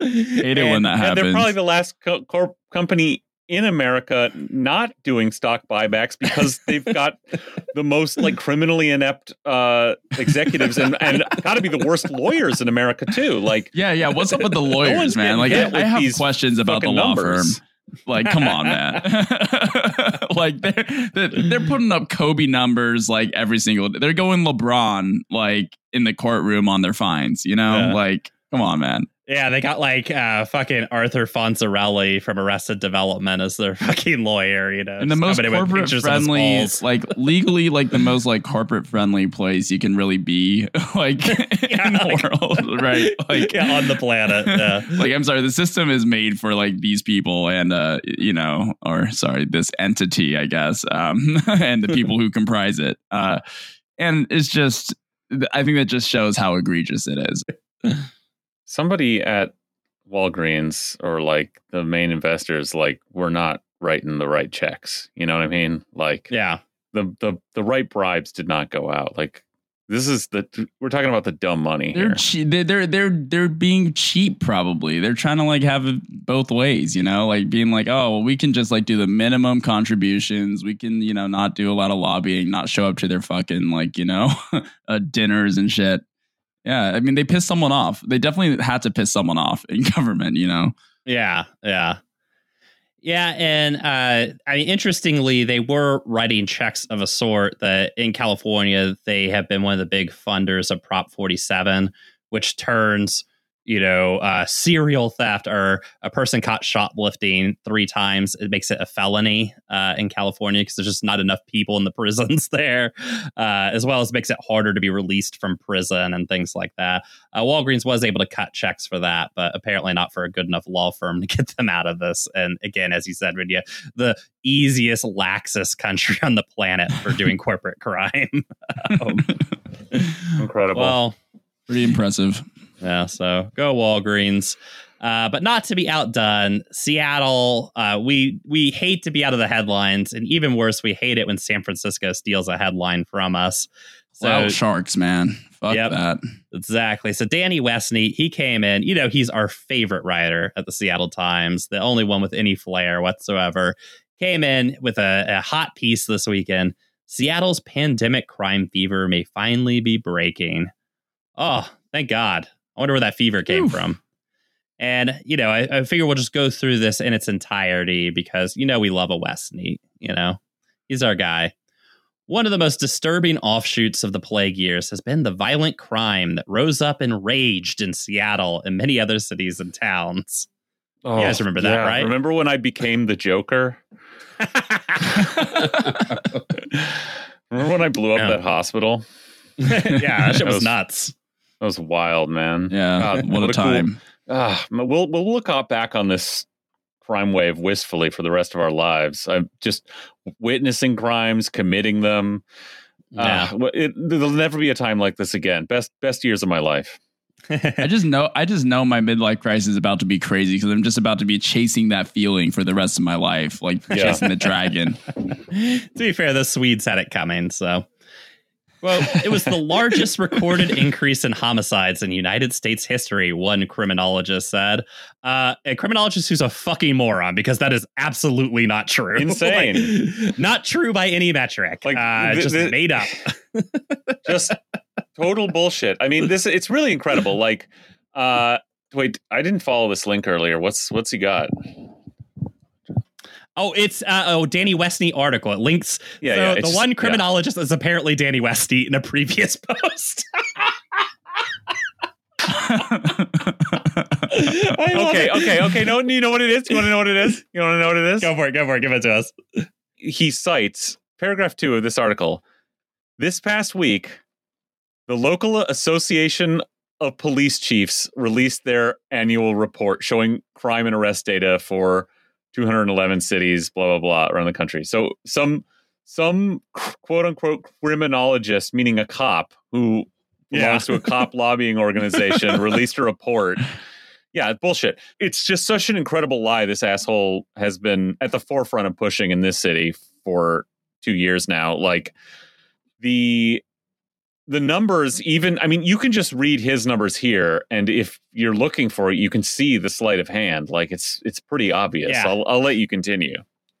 Hate it when that and they're probably the last co- corp company in America not doing stock buybacks because they've got the most like criminally inept uh, executives and and got to be the worst lawyers in America too. Like, Yeah, yeah. What's up with the lawyers, man? Like, I, I have questions about the law numbers. firm. Like, come on, man. like, they're, they're they're putting up Kobe numbers like every single. They're going LeBron like in the courtroom on their fines. You know, Yeah. like, come on, man. Yeah, they got like uh, fucking Arthur Fonzarelli from Arrested Development as their fucking lawyer, you know. And the most coming in with corporate pictures of his friendly, like legally, like the most like corporate friendly place you can really be, like Yeah, in the like- world, right? Like yeah, on the planet. Yeah. like I'm sorry, the system is made for like these people and uh you know, or sorry, this entity, I guess, um, and the people who comprise it. Uh, and it's just, I think that just shows how egregious it is. Somebody at Walgreens or like the main investors, like, we're not writing the right checks. You know what I mean? Like, yeah. the the the right bribes did not go out. Like This is the we're talking about the dumb money They're, here. che- they're they're they're they're being cheap. Probably they're trying to like have it both ways. You know, like being like, oh, well, we can just like do the minimum contributions. We can you know not do a lot of lobbying, not show up to their fucking like you know uh, dinners and shit. Yeah, I mean they pissed someone off. They definitely had to piss someone off in government. You know. Yeah, yeah. Yeah, and uh, I mean, interestingly, they were writing checks of a sort that in California they have been one of the big funders of Prop 47, which turns you know uh, serial theft or a person caught shoplifting three times. It makes it a felony uh, in California because there's just not enough people in the prisons there, uh, as well as makes it harder to be released from prison and things like that. Uh, Walgreens was able to cut checks for that, but apparently not for a good enough law firm to get them out of this. And again, as you said, Rydia, the easiest, laxest country on the planet for doing corporate crime. Um, Incredible. well, Pretty impressive. yeah, so go Walgreens. Uh, but not to be outdone, Seattle. Uh, we we hate to be out of the headlines, and even worse, we hate it when San Francisco steals a headline from us. So wow, sharks, man. Fuck Yep. that. Exactly. So Danny Westneat, he came in. You know, he's our favorite writer at the Seattle Times, the only one with any flair whatsoever. Came in with a, a hot piece this weekend. Seattle's pandemic crime fever may finally be breaking. Oh, thank God. I wonder where that fever came Oof. from. And, you know, I, I figure we'll just go through this in its entirety because, you know, we love a Westneat, you know, he's our guy. One of the most disturbing offshoots of the plague years has been the violent crime that rose up and raged in Seattle and many other cities and towns. Oh, you guys oh, remember that, yeah. right? Remember when I became the Joker? Remember when I blew up Yeah. that hospital? yeah, that shit was was- nuts. That was wild, man. Yeah. God, what, what a a cool- time. Ah, we'll we'll look out back on this crime wave wistfully for the rest of our lives. I'm just witnessing crimes, committing them. Yeah. Ah, well, it, there'll never be a time like this again. Best best years of my life. I just know I just know my midlife crisis is about to be crazy because I'm just about to be chasing that feeling for the rest of my life, like Yeah. chasing the dragon. to be fair, the Swedes had it coming. So, well, it was the largest recorded increase in homicides in United States history. One criminologist said, uh, "A criminologist who's a fucking moron because that is absolutely not true. Insane. Like, not true by any metric. Like, uh, th- just th- made up. Just total bullshit. I mean, this it's really incredible. Like, uh, wait, I didn't follow this link earlier. What's what's he got? Oh, it's uh, oh Danny Westneat article. It links. Yeah, so yeah. the one yeah. criminologist is apparently Danny Westneat in a previous post. Okay, it. okay, okay. No, you know what it is. You want to know what it is? You want to know what it is? Go for it. Go for it. Give it to us. he cites paragraph two of this article. This past week, the local association of police chiefs released their annual report showing crime and arrest data for 211 cities, blah blah blah, around the country. So some some quote unquote criminologist, meaning a cop who belongs to a cop lobbying organization, released a report. Yeah, bullshit. It's just such an incredible lie this asshole has been at the forefront of pushing in this city for two years now. Like the the numbers, even I mean, you can just read his numbers here, and if you're looking for it, you can see the sleight of hand. Like it's it's pretty obvious. Yeah. I'll I'll let you continue.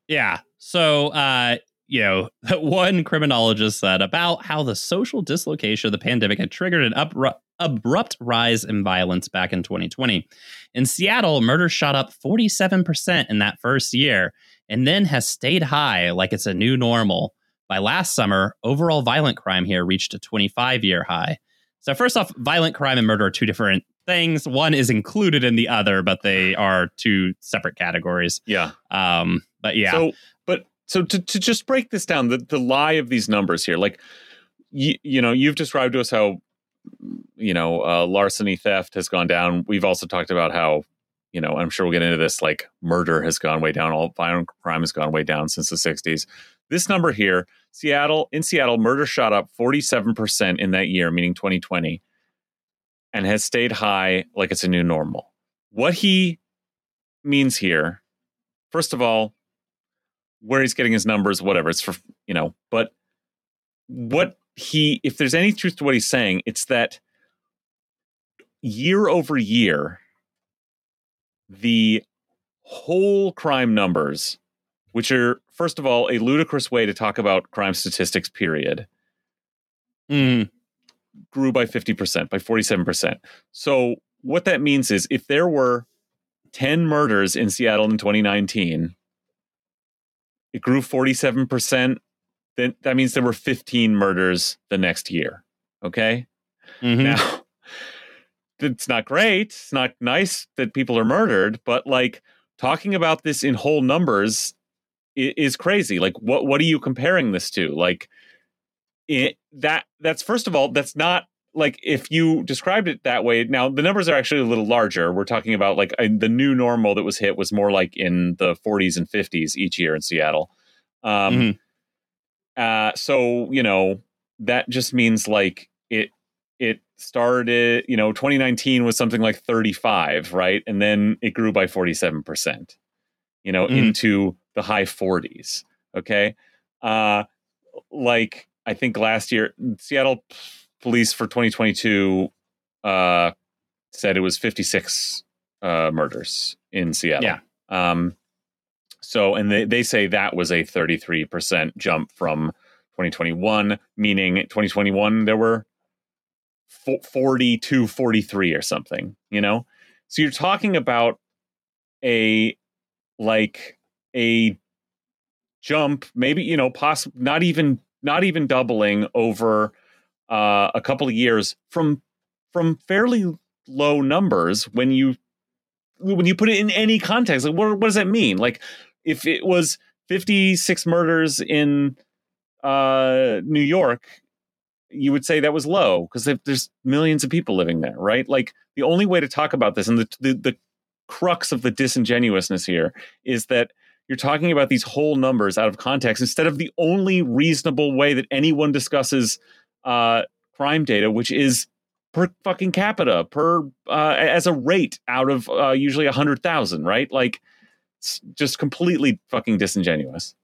Yeah. So, uh, you know, one criminologist said about how the social dislocation of the pandemic had triggered an upru- abrupt rise in violence back in 2020. In Seattle, murder shot up 47% in that first year and then has stayed high like it's a new normal. By last summer, overall violent crime here reached a 25 year high. So, first off, violent crime and murder are two different things. One is included in the other, but they are two separate categories. Yeah. Um, but yeah, So, but so to, to just break this down, the, the lie of these numbers here, like, you, you know, you've described to us how, you know, uh, larceny theft has gone down. We've also talked about how, you know, I'm sure we'll get into this, like murder has gone way down. All violent crime has gone way down since the 60s. This number here, Seattle, in Seattle, murder shot up 47% in that year, meaning 2020, and has stayed high like it's a new normal. What he means here, first of all, where he's getting his numbers, whatever. It's for you know, but what he if there's any truth to what he's saying, it's that year over year, the whole crime numbers, which are first of all a ludicrous way to talk about crime statistics, period, Mm, grew by 50%, by 47%. So what that means is if there were 10 murders in Seattle in 2019, it grew 47%, then that means there were 15 murders the next year. Okay? mhm. Now, it's not great. It's not nice that people are murdered, but like talking about this in whole numbers is crazy. Like, what what are you comparing this to? Like, it, that that's first of all, that's not like if you described it that way. Now, the numbers are actually a little larger. We're talking about like the new normal that was hit was more like in the 40s and 50s each year in Seattle. Um, Mhm. uh, so you know that just means like it it started you know 2019 was something like 35 right and then it grew by 47% you know Mm. into the high 40s okay? Uh like i think last year seattle police for 2022 uh said it was 56 uh murders in seattle. Yeah. um so and they, they say that was a 33% jump from 2021 meaning 2021 there were 42, 43 or something you know? So you're talking about a like a jump maybe you know possible not even not even doubling over uh, a couple of years from from fairly low numbers when you when you put it in any context like what, what does that mean like if it was 56 murders in uh new york you would say that was low because there's millions of people living there, right? Like the only way to talk about this and the, the the crux of the disingenuousness here is that you're talking about these whole numbers out of context instead of the only reasonable way that anyone discusses uh, crime data, which is per fucking capita, per uh, as a rate out of uh, usually a hundred thousand, right? Like it's just completely fucking disingenuous.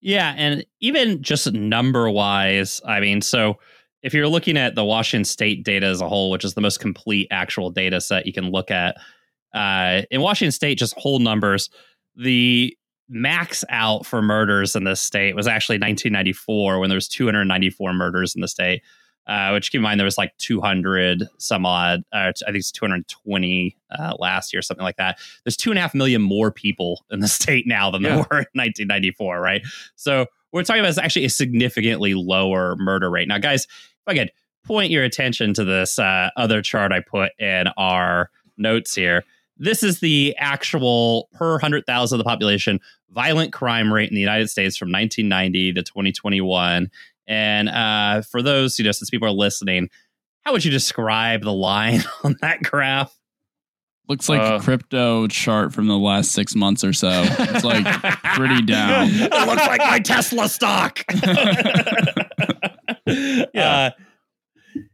Yeah, and even just number wise, I mean, so if you're looking at the Washington State data as a whole, which is the most complete actual data set you can look at, uh, in Washington State, just whole numbers, the max out for murders in this state was actually 1994 when there was 294 murders in the state. Uh, which keep in mind there was like 200 some odd, uh, I think it's 220 uh, last year, something like that. There's two and a half million more people in the state now than there were in 1994, right? So we're talking about is actually a significantly lower murder rate. Now, guys, if I could point your attention to this uh, other chart I put in our notes here. This is the actual per 100,000 of the population violent crime rate in the United States from 1990 to 2021. And uh, for those, you know, since people are listening, how would you describe the line on that graph? Looks like Uh, a crypto chart from the last six months or so. It's like pretty down. it looks like my Tesla stock. yeah.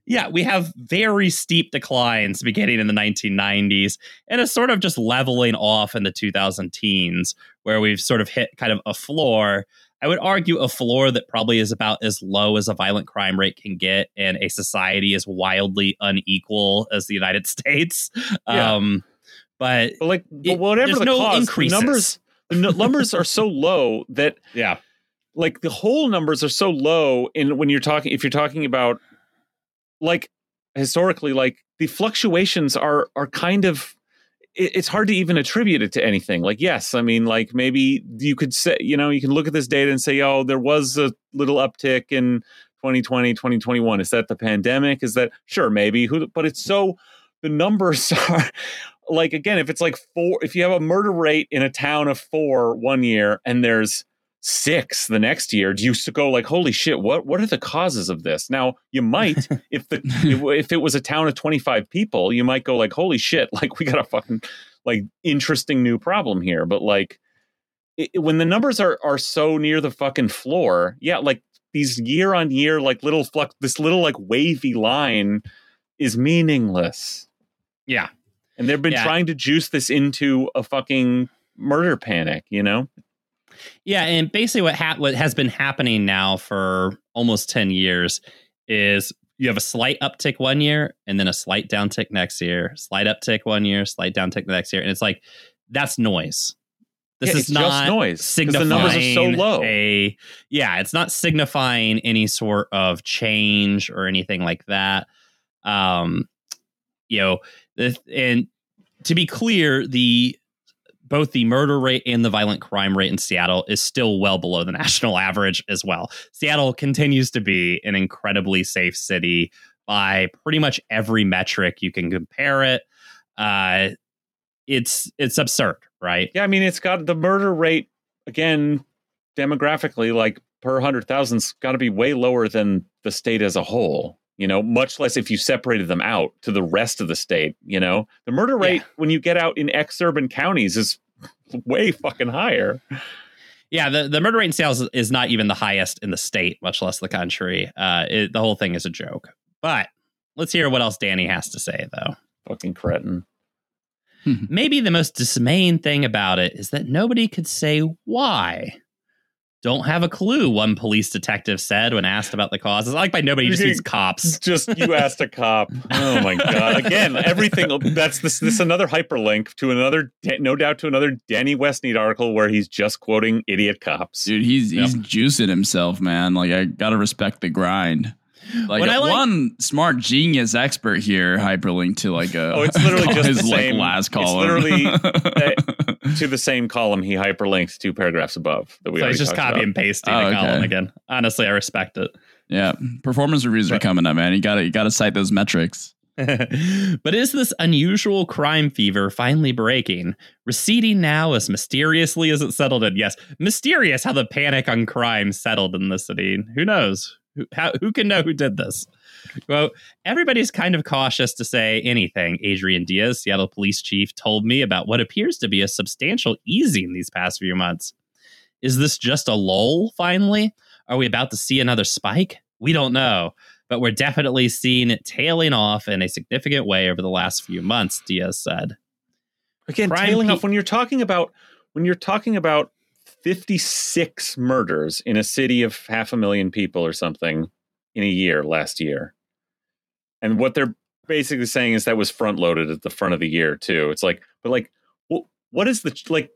Yeah, we have very steep declines beginning in the 1990s and a sort of just leveling off in the 2000 teens where we've sort of hit kind of a floor. I would argue a floor that probably is about as low as a violent crime rate can get in a society as wildly unequal as the United States. Yeah. Um, but But like, It- but whatever there's the no cause, the increases. numbers, the nu- numbers are so low that yeah, like the whole numbers are so low in when you're talking if you're talking about like historically like the fluctuations are are kind of it's hard to even attribute it to anything. Like yes i mean like maybe you could say you know you can look at this data and say oh there was a little uptick in 2020 2021 is that the pandemic? Is that sure maybe. Who but it's so the numbers are like again if it's like four if you have a murder rate in a town of four one year and there's six the next year do you go like holy shit what what are the causes of this now you might if the if, it was a town of 25 people you might go like holy shit like we got a fucking like interesting new problem here but like it, it- when the numbers are are so near the fucking floor yeah like these year on year like little flux this little like wavy line is meaningless yeah. and they've been Yeah. trying to juice this into a fucking murder panic you know Yeah, and basically what ha- what has been happening now for almost 10 years is you have a slight uptick one year and then a slight downtick next year, slight uptick one year, slight downtick the next year, and it's like that's noise. This Yeah, is not just noise, 'cause the numbers are so low. A, yeah, it's not signifying any sort of change or anything like that. Um, you know, and to be clear, the both the murder rate and the violent crime rate in Seattle is still well below the national average as well. Seattle continues to be an incredibly safe city by pretty much every metric you can compare it. Uh, it's it's absurd, right? Yeah, I mean, it's got the murder rate again, demographically, like per hundred thousand's got to be way lower than the state as a whole. You know, much less if you separated them out to the rest of the state. You know, the murder rate when you get out in ex-urban counties is way fucking higher. Yeah, the, the murder rate in sales is, is not even the highest in the state, much less the country. Uh, it, the whole thing is a joke. But let's hear what else Danny has to say, though. Fucking cretin. Maybe the most dismaying thing about it is that nobody could say why. Don't have a clue, one police detective said when asked about the cause. It's like by nobody, just means cops. Just you asked a cop. Oh my god! Again, everything. That's this. This another hyperlink to another, no doubt to another Danny Westneat article where he's just quoting idiot cops. Dude, he's he's juicing himself, man. Like I gotta respect the grind. Like, When I like- one smart genius expert here hyperlinked to like a Oh, it's literally just his like same- last it's column. literally, uh, to the same column he hyperlinked two paragraphs above that we So already he's just talked copy about. and pasting Oh, the okay. column again. Honestly, I respect it. yeah, performance reviews are Right. coming up, man. You gotta you gotta cite those metrics. but is this unusual crime fever finally breaking, receding now as mysteriously as it settled in? Yes, mysterious how the panic on crime settled in the city. Who knows? Who, how, who can know who did this? Well, everybody's kind of cautious to say anything. Adrian Diaz, Seattle police chief, told me about what appears to be a substantial easing these past few months. Is this just a lull finally? Are we about to see another spike? We don't know but we're definitely seeing it tailing off in a significant way over the last few months, Diaz said. Again, tailing pe- off when you're talking about when you're talking about 56 murders in a city of half a million people or something in a year last year. And what they're basically saying is that was front loaded at the front of the year too. It's like, but like, what is the like?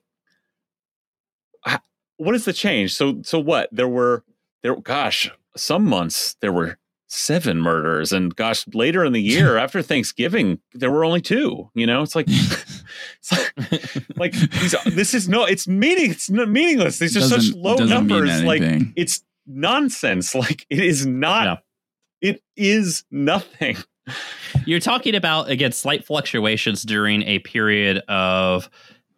What is the change? So, so what? There were there. Gosh, some months there were seven murders, and gosh, later in the year after Thanksgiving there were only two. You know, it's like, it's like, like these, this is no, it's meaning, it's meaningless. These are such low numbers. Like it's nonsense. Like it is not. Yeah. It is nothing. You're talking about, again, slight fluctuations during a period of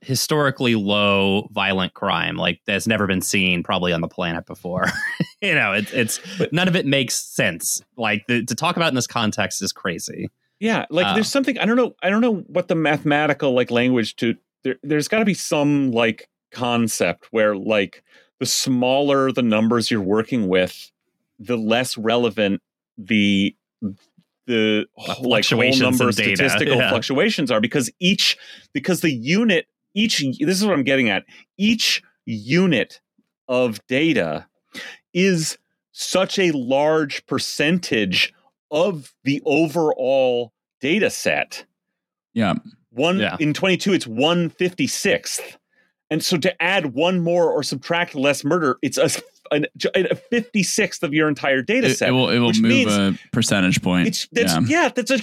historically low violent crime, like that's never been seen probably on the planet before. you know, it's, it's, none of it makes sense. Like the, to talk about in this context is crazy. Yeah, like Uh, there's something I don't know. I don't know what the mathematical like language to. There, there's got to be some like concept where like the smaller the numbers you're working with, the less relevant the the like whole number statistical yeah. fluctuations are because each because the unit each this is what I'm getting at each unit of data is such a large percentage of the overall data set. Yeah. One Yeah. in 22, it's 156th. And so to add one more or subtract less murder, it's a, a, a 56th of your entire data It, set. it will it will move a percentage point. it's that's yeah. yeah. that's a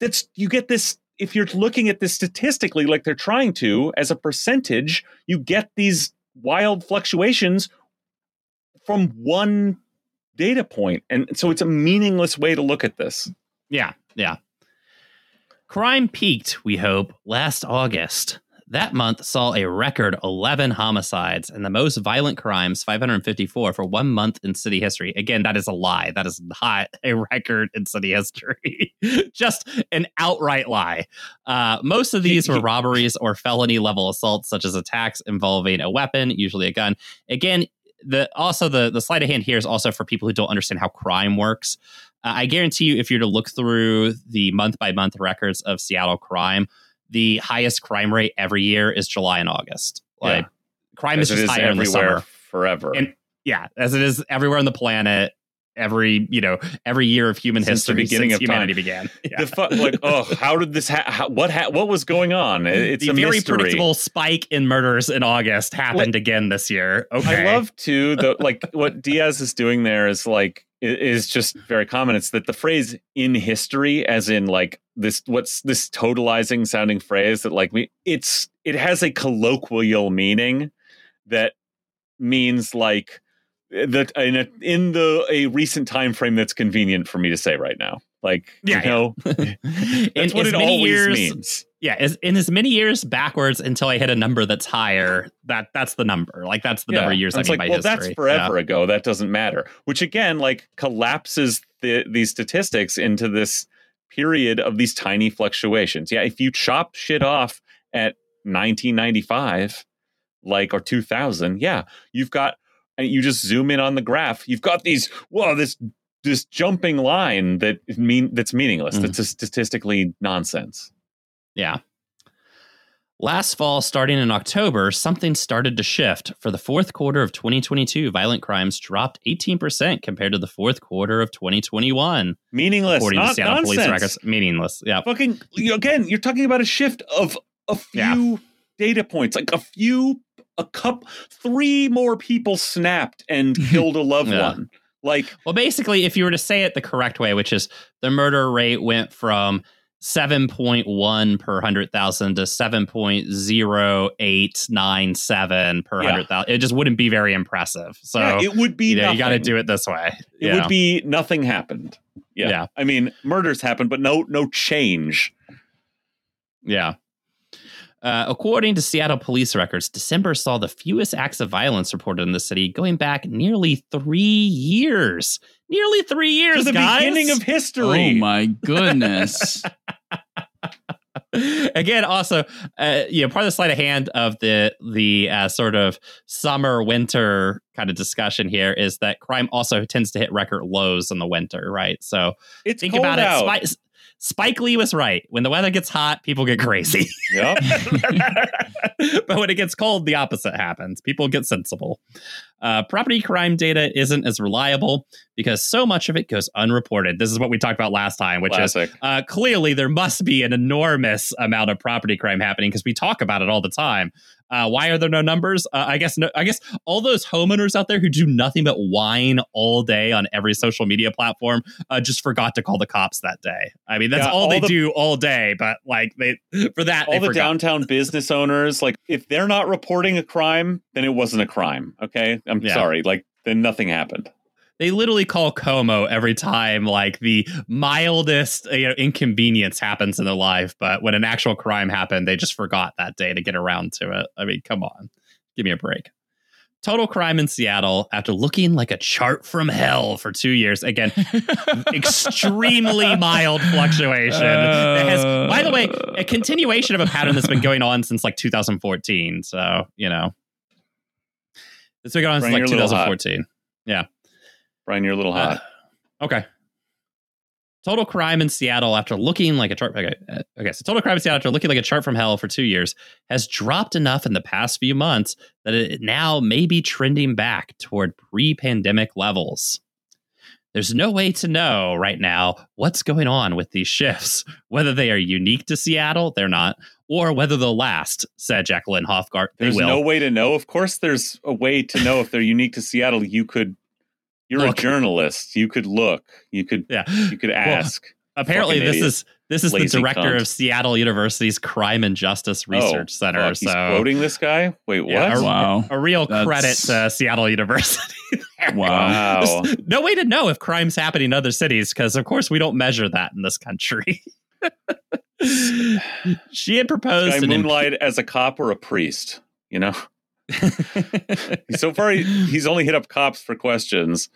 that's you get this if you're looking at this statistically like they're trying to as a percentage, you get these wild fluctuations from one data point. And so it's a meaningless way to look at this. Yeah, yeah. Crime peaked, we hope, last August. That month saw a record 11 homicides and the most violent crimes, 554, for one month in city history. Again, that is a lie. That is not a record in city history. Just an outright lie. Uh, most of these were robberies or felony level assaults, such as attacks involving a weapon, usually a gun. Again, the also the the sleight of hand here is also for people who don't understand how crime works. Uh, I guarantee you, if you're to look through the month by month records of Seattle crime, the highest crime rate every year is July and August. Like crime as is just is higher everywhere summer. forever. And- Yeah, as it is everywhere on the planet. Every you know, every year of human Since the history beginning since of time. humanity began. Yeah. the fu- like, oh, how did this? Ha- how, what? Ha- what was going on? It's the a very mystery. predictable spike in murders in August happened again this year. Okay, I love too the like what Diaz is doing there is like is just very common. It's that the phrase "in history," as in like this, what's this totalizing sounding phrase that like me, it's it has a colloquial meaning that means like that in a, in the a recent time frame that's convenient for me to say right now. Like Yeah, you know, in that's what it many always years, means. Yeah, as, in as many years backwards until I hit a number that's higher. That that's the number. Like that's the number of years I It's mean like, well, history. that's forever ago. That doesn't matter. Which again, like collapses the these statistics into this period of these tiny fluctuations. Yeah, if you chop shit off at 1995, like or 2000, yeah, you've got and you just zoom in on the graph. You've got these whoa this this jumping line that mean that's meaningless. Mhm. That's statistically nonsense. Yeah. Last fall, starting in October, something started to shift. For the fourth quarter of 2022, violent crimes dropped 18% compared to the fourth quarter of 2021, Meaningless. according to not Seattle police nonsense. records. Meaningless. Yeah. fucking again you're talking about a shift of a few Yeah. data points like a few a cup three more people snapped and killed a loved Yeah. one like Well, basically, if you were to say it the correct way, which is the murder rate went from 7.1 per 100,000 to 7.0897 per Yeah. 100,000, it just wouldn't be very impressive. So, yeah, it would be you know, you got to do it this way. it yeah. would be nothing happened yeah. Yeah. i mean murders happened but no no change Yeah. Uh, according to Seattle police records, December saw the fewest acts of violence reported in the city going back nearly three years. Nearly three years, to the guys. beginning of history. Oh my goodness. Again, also, uh, you know, part of the sleight of hand of the the uh, sort of summer winter kind of discussion here is that crime also tends to hit record lows in the winter, right? So it's think cold about out. it. Spi- Spike Lee was right. When the weather gets hot, people get crazy. Yep. but when it gets cold, the opposite happens. People get sensible. Uh, property crime data isn't as reliable because so much of it goes unreported. This is what we talked about last time, which is Classic. uh, clearly there must be an enormous amount of property crime happening because we talk about it all the time. Uh, why are there no numbers? Uh, I guess no, I guess all those homeowners out there who do nothing but whine all day on every social media platform uh, just forgot to call the cops that day. I mean, that's Yeah, all, all they the- do all day. But like they for that, all the forgot. downtown business owners like if they're not reporting a crime then it wasn't a crime okay i'm Yeah. sorry like then nothing happened they literally call Como every time like the mildest you know, inconvenience happens in their life, but when an actual crime happened, they just forgot that day to get around to it. I mean, come on, give me a break. Total crime in Seattle after looking like a chart from hell for two years. Again, extremely mild fluctuation. that has, by the way, a continuation of a pattern that's been going on since like 2014. So, you know, it's been going on since like you're a little hot. 2014. Brian you're a little hot Uh, okay. Total crime in Seattle after looking like a chart. Okay, uh, okay. So total crime in Seattle after looking like a chart from hell for two years has dropped enough in the past few months that it now may be trending back toward pre-pandemic levels. There's no way to know right now what's going on with these shifts, whether they are unique to Seattle, they're not, or whether they'll last, said Jacqueline Helfgott. They There's will. no way to know. Of course, there's a way to know if they're unique to Seattle. You could, you're Look. a journalist. You could look. You could, yeah. you could ask. apparently this idiot. is this is the director cunt. of Seattle University's Crime and Justice oh, Research oh, Center. fuck, he's so quoting this guy. Wait, what? Yeah, wow. a real That's- credit to Seattle University. there. Wow. Wow. There's no way to know if crime's happening in other cities because, of course, we don't measure that in this country. she had proposed Guy an imp- moonlight as a cop or a priest. You know, so far he, he's only hit up cops for questions.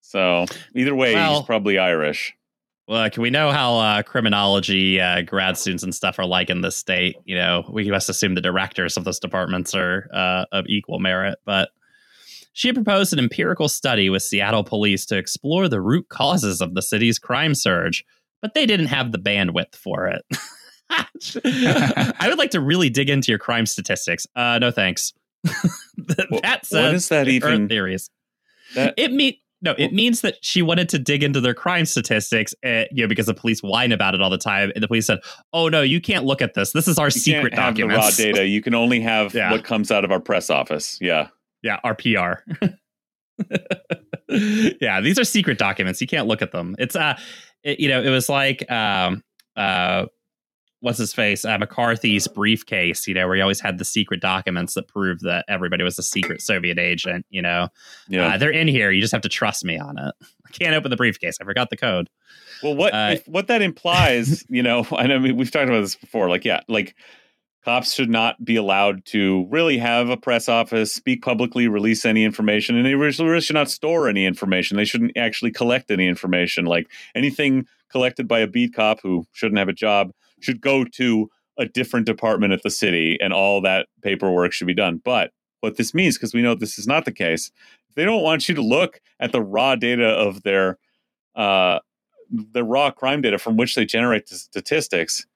So either way, Well- he's probably Irish. Look, we know how uh, criminology uh, grad students and stuff are like in this state. You know, we must assume the directors of those departments are uh, of equal merit. But she proposed an empirical study with Seattle police to explore the root causes of the city's crime surge, but they didn't have the bandwidth for it. I would like to really dig into your crime statistics. Uh, no thanks. What- That's what is that even- theories. That- it mean no, it means that she wanted to dig into their crime statistics, uh, you know, because the police whine about it all the time, and the police said, "Oh no, you can't look at this. This is our secret can't have the documents." raw data. You can only have Yeah. what comes out of our press office. Yeah. Yeah, our PR. yeah, these are secret documents. You can't look at them. It's uh, it, you know, it was like um uh. What's his face? Uh, McCarthy's briefcase, you know, where he always had the secret documents that proved that everybody was a secret Soviet agent. You know, Yeah. uh, they're in here. You just have to trust me on it. I can't open the briefcase. I forgot the code. Well, what Uh, if, what that implies, you know, and I mean we've talked about this before. Like, yeah, like cops should not be allowed to really have a press office, speak publicly, release any information, and they really should not store any information. They shouldn't actually collect any information. Like anything collected by a beat cop who shouldn't have a job should go to a different department at the city, and all that paperwork should be done. But what this means, because we know this is not the case, if they don't want you to look at the raw data of their uh, the raw crime data from which they generate the statistics,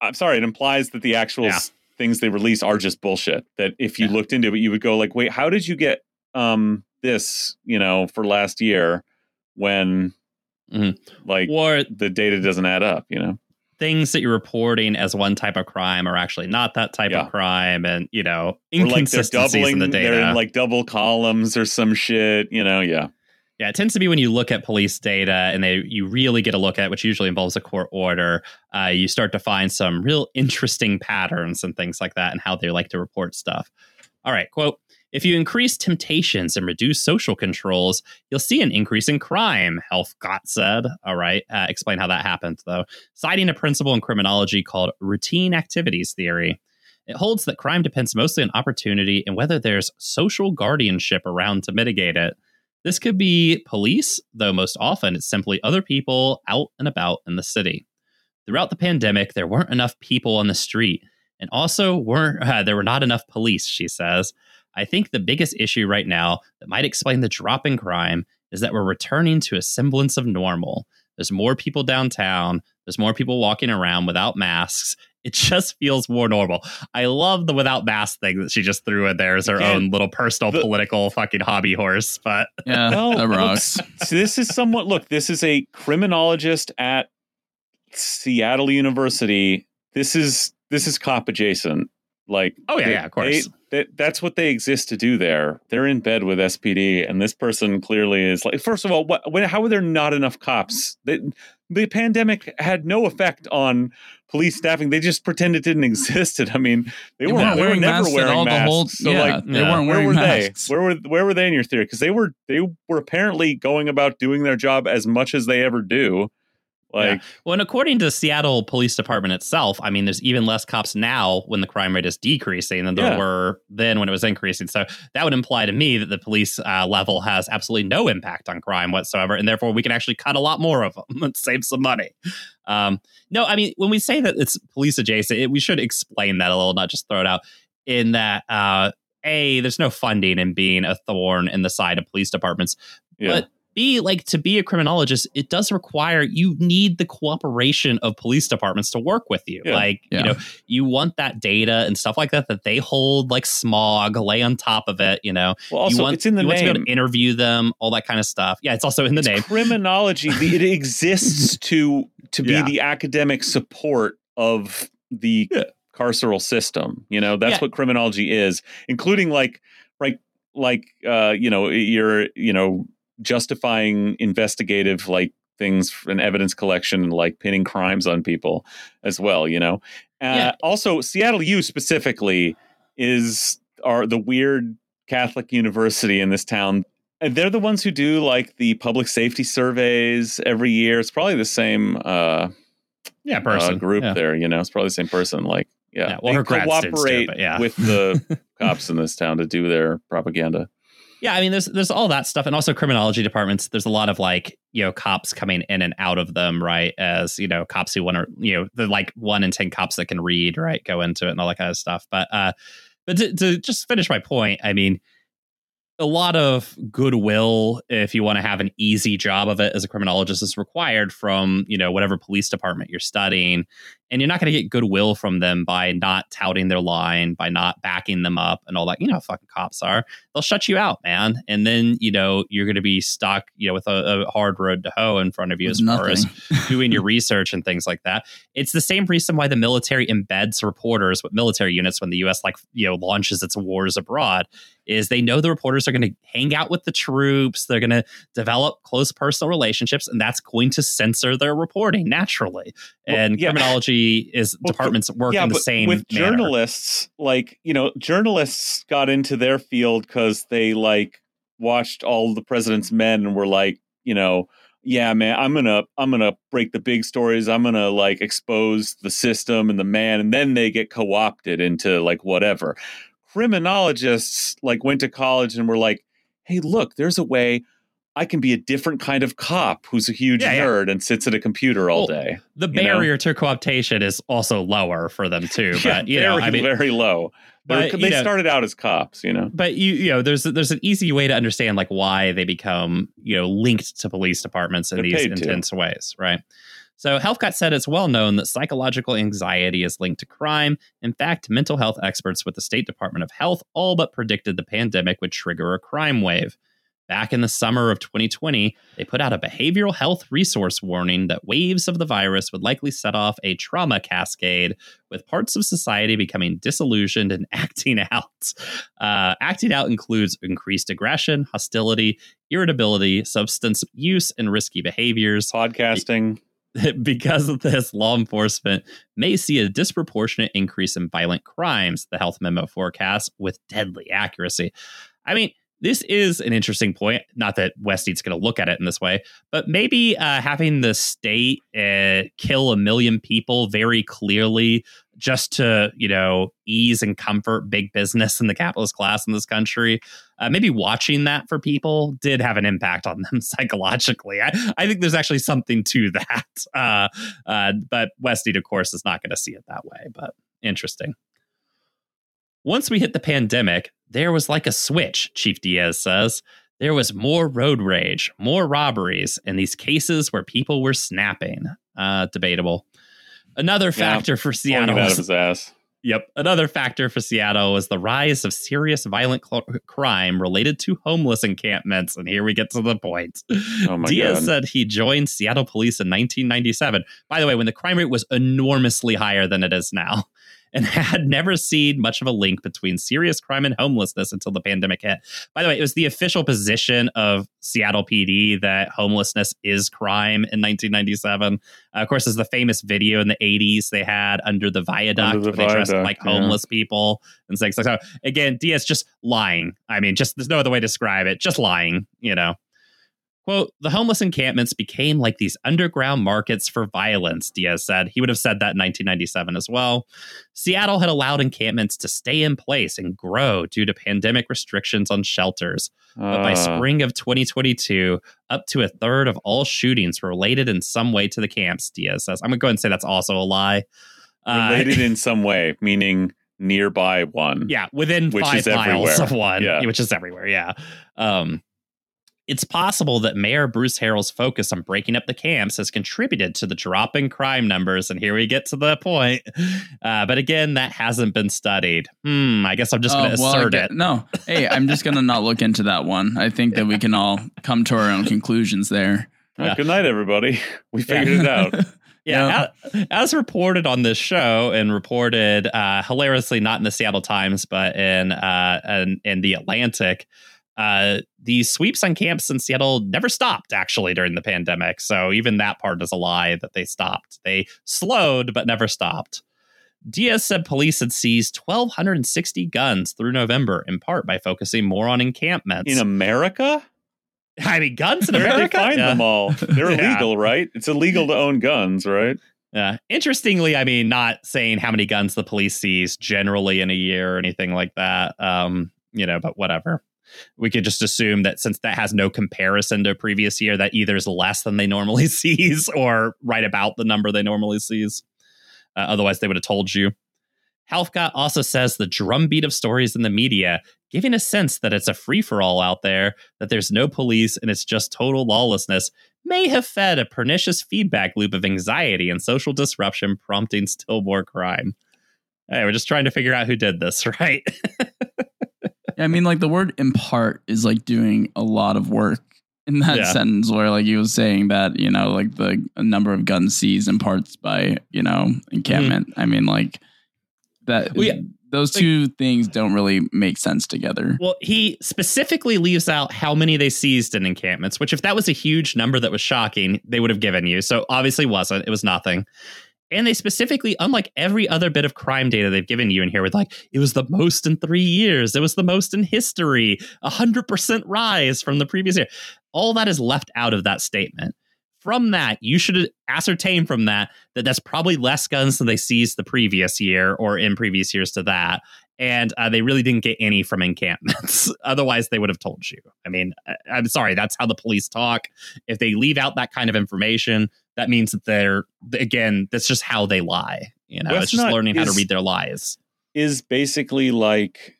I'm sorry, it implies that the actual Yeah. s- things they release are just bullshit. That if you Yeah. looked into it, you would go like, wait, how did you get um this, you know, for last year when Mhm. like Or the data doesn't add up, you know? Things that you're reporting as one type of crime are actually not that type Yeah. of crime, and you know Or like they're inconsistencies doubling, in the data. they're in like double columns or some shit, you know? Yeah. Yeah, it tends to be when you look at police data and they you really get a look at, which usually involves a court order. Uh, you start to find some real interesting patterns and things like that, and how they like to report stuff. All right, quote. If you increase temptations and reduce social controls, you'll see an increase in crime, Helfgott said. All right, uh, explain how that happens, though. Citing a principle in criminology called routine activities theory. It holds that crime depends mostly on opportunity and whether there's social guardianship around to mitigate it. This could be police, though most often it's simply other people out and about in the city. Throughout the pandemic, there weren't enough people on the street, and also weren't uh, there were not enough police. She says. I think the biggest issue right now that might explain the drop in crime is that we're returning to a semblance of normal. There's more people downtown. There's more people walking around without masks. It just feels more normal. I love the without mask thing that she just threw in there as her Again, own little personal the- political fucking hobby horse. But Yeah, Well, that look, rocks. so this is somewhat look, this is a criminologist at Seattle University. This is this is cop adjacent. Like Oh, yeah, they- yeah, of course. they- that- that's what they exist to do there. They're in bed with SPD, and this person clearly is like. First of all, what? When, how are there not enough cops? The, the pandemic had no effect on police staffing. They just pretend it didn't exist. I mean, they, They weren't, weren't they were wearing never masks wearing masks. whole- so yeah, like, they weren't where wearing were masks. they? Where were where were they in your theory? Because they were they were apparently going about doing their job as much as they ever do. Like Well, and according to the Seattle Police Department itself, I mean, there's even less cops now when the crime rate is decreasing than there Yeah. were then when it was increasing. So that would imply to me that the police uh, level has absolutely no impact on crime whatsoever, and therefore we can actually cut a lot more of them and save some money. Um, no, I mean, when we say that it's police adjacent, it, we should explain that a little, not just throw it out. In that, uh, a, there's no funding in being a thorn in the side of police departments. yeah. But B, like to be a criminologist, it does require you need the cooperation of police departments to work with you. Yeah. Like, Yeah. you know, you want that data and stuff like that that they hold like smog, lay on top of it, you know. well, also you want, it's in the you want to be name. able to interview them, all that kind of stuff. Yeah, it's also in the It's name. criminology. It exists to to be Yeah. the academic support of the Yeah. carceral system. You know, that's Yeah. what criminology is, including like right like uh, you know, you're you know, justifying investigative like things and evidence collection and like pinning crimes on people as well, you know. Uh, Yeah. also Seattle U specifically is are the weird Catholic university in this town and they're the ones who do like the public safety surveys every year. It's probably the same uh, Yeah, uh, person. group Yeah. there. You know, it's probably the same person. Like, yeah, Yeah, well, they her grad students do, cooperate but yeah. with the cops in this town to do their propaganda. Yeah, I mean, there's there's all that stuff, and also criminology departments. There's a lot of like you know cops coming in and out of them, right? As you know, cops who want to you know the like one in ten cops that can read, right, go into it and all that kind of stuff. But uh, but to, to just finish my point, I mean, a lot of goodwill if you want to have an easy job of it as a criminologist is required from you know whatever police department you're studying and you're not going to get goodwill from them by not touting their line by not backing them up and all that you know how fucking cops are they'll shut you out man and then you know you're going to be stuck you know with a, a hard road to hoe in front of you With as far as doing your research and things like that. It's the same reason why the military embeds reporters with military units when the U.S. like you know launches its wars abroad. Is they know the reporters are going to hang out with the troops, they're going to develop close personal relationships, and that's going to censor their reporting naturally. Well, and yeah. criminology is Well, departments work yeah, in the same with manner. journalists like you know journalists got into their field because they like watched all the president's men and were like you know yeah man i'm gonna i'm gonna break the big stories i'm gonna like expose the system and the man and then they get co-opted into like whatever criminologists like went to college and were like hey look there's a way i can be a different kind of cop who's a huge Yeah, yeah. nerd and sits at a computer all Well, day The you know? barrier to cooptation is also lower for them too. yeah, But you know, very, I mean, very low but, they know- started out as cops you know but you you know there's there's an easy way to understand like why they become you know linked to police departments in They're these paid to. intense ways right so Helfgott said it's well known that psychological anxiety is linked to crime in fact mental health experts with the state department of health all but predicted the pandemic would trigger a crime wave Back in the summer of 2020, they put out a behavioral health resource warning that waves of the virus would likely set off a trauma cascade, with parts of society becoming disillusioned and acting out. Uh, acting out includes increased aggression, hostility, irritability, substance use, and risky behaviors. podcasting because of this, law enforcement may see a disproportionate increase in violent crimes, the health memo forecasts with deadly accuracy. I mean, this is an interesting point. Not that Westie's going to look at it in this way, but maybe uh, having the state uh, kill a million people very clearly just to, you know, ease and comfort big business and the capitalist class in this country. Uh, maybe watching that for people did have an impact on them psychologically. I, I think there's actually something to that. Uh, uh, but Westie, of course, is not going to see it that way, but interesting. Once we hit the pandemic, there was like a switch, Chief Diaz says. There was more road rage, more robberies, and these cases where people were snapping. Uh, debatable. Another factor for Seattle. it out of his ass Yep. Another factor for Seattle was the rise of serious violent cl- crime related to homeless encampments. And here we get to the point. Oh my Diaz God. said he joined Seattle police in 1997. By the way, when the crime rate was enormously higher than it is now, and had never seen much of a link between serious crime and homelessness until the pandemic hit. By the way, it was the official position of Seattle PD that homelessness is crime in 1997. Uh, of course, there's the famous video in the 80s they had under the viaduct Under the where they dressed viaduct, like yeah. homeless people and things like that. So again, Diaz just lying. I mean, just there's no other way to describe it. Just lying, you know. Quote, the homeless encampments became like these underground markets for violence, Diaz said. He would have said that in 1997 as well. Seattle had allowed encampments to stay in place and grow due to pandemic restrictions on shelters. But by Uh, spring of 2022, up to a third of all shootings were related in some way to the camps, Diaz says. I'm going to go ahead and say that's also a lie. Uh, related in some way, meaning nearby one. yeah, within Which five is miles everywhere. of one, Yeah. which is everywhere. Yeah. Um, it's possible that Mayor Bruce Harrell's focus on breaking up the camps has contributed to the drop in crime numbers. And here we get to the point. Uh, but again, that hasn't been studied. Hmm. I guess I'm just going to Oh, well, assert get- it. No, hey, I'm just gonna not look into that one. I think that we can all come to our own conclusions there. Well, Yeah. Good night, everybody. We figured it out. Yeah, as, as reported on this show and reported uh, hilariously not in the Seattle Times but in uh, in, in the Atlantic, uh, the sweeps on camps in Seattle never stopped actually during the pandemic. So even that part is a lie that they stopped. They slowed but never stopped. Diaz said police had seized 1,260 guns through November, in part by focusing more on encampments. In America, I mean, guns in did they America. find Yeah. them all? They're Yeah. illegal, right? It's illegal to own guns, right? Yeah. Interestingly, I mean, not saying how many guns the police seize generally in a year or anything like that. Um, you know, but whatever. We could just assume that since that has no comparison to previous year, that either is less than they normally seize or right about the number they normally seize. Uh, otherwise, they would have told you. Helfgott also says the drumbeat of stories in the media giving a sense that it's a free for all out there, that there's no police and it's just total lawlessness, may have fed a pernicious feedback loop of anxiety and social disruption, prompting still more crime. Hey, we're just trying to figure out who did this, right? I mean, like the word impart is like doing a lot of work in that Yeah. sentence where like he was saying that, you know, like the number of guns seized imparts by, you know, encampment. Mm-hmm. I mean, like that Well, yeah. those Like- two things don't really make sense together. Well, he specifically leaves out how many they seized in encampments, which if that was a huge number that was shocking, they would have given you. So obviously wasn't. It was nothing. And they specifically, unlike every other bit of crime data they've given you in here, with like, it was the most in three years, it was the most in history, a hundred percent rise from the previous year. All that is left out of that statement. From that, you should ascertain from that that that's probably less guns than they seized the previous year or in previous years to that and uh, they really didn't get any from encampments. Otherwise, they would have told you. I mean, I, I'm sorry, that's how the police talk. If they leave out that kind of information, that means that they're again, that's just how they lie. You know, it's just learning how to read their lies. is basically like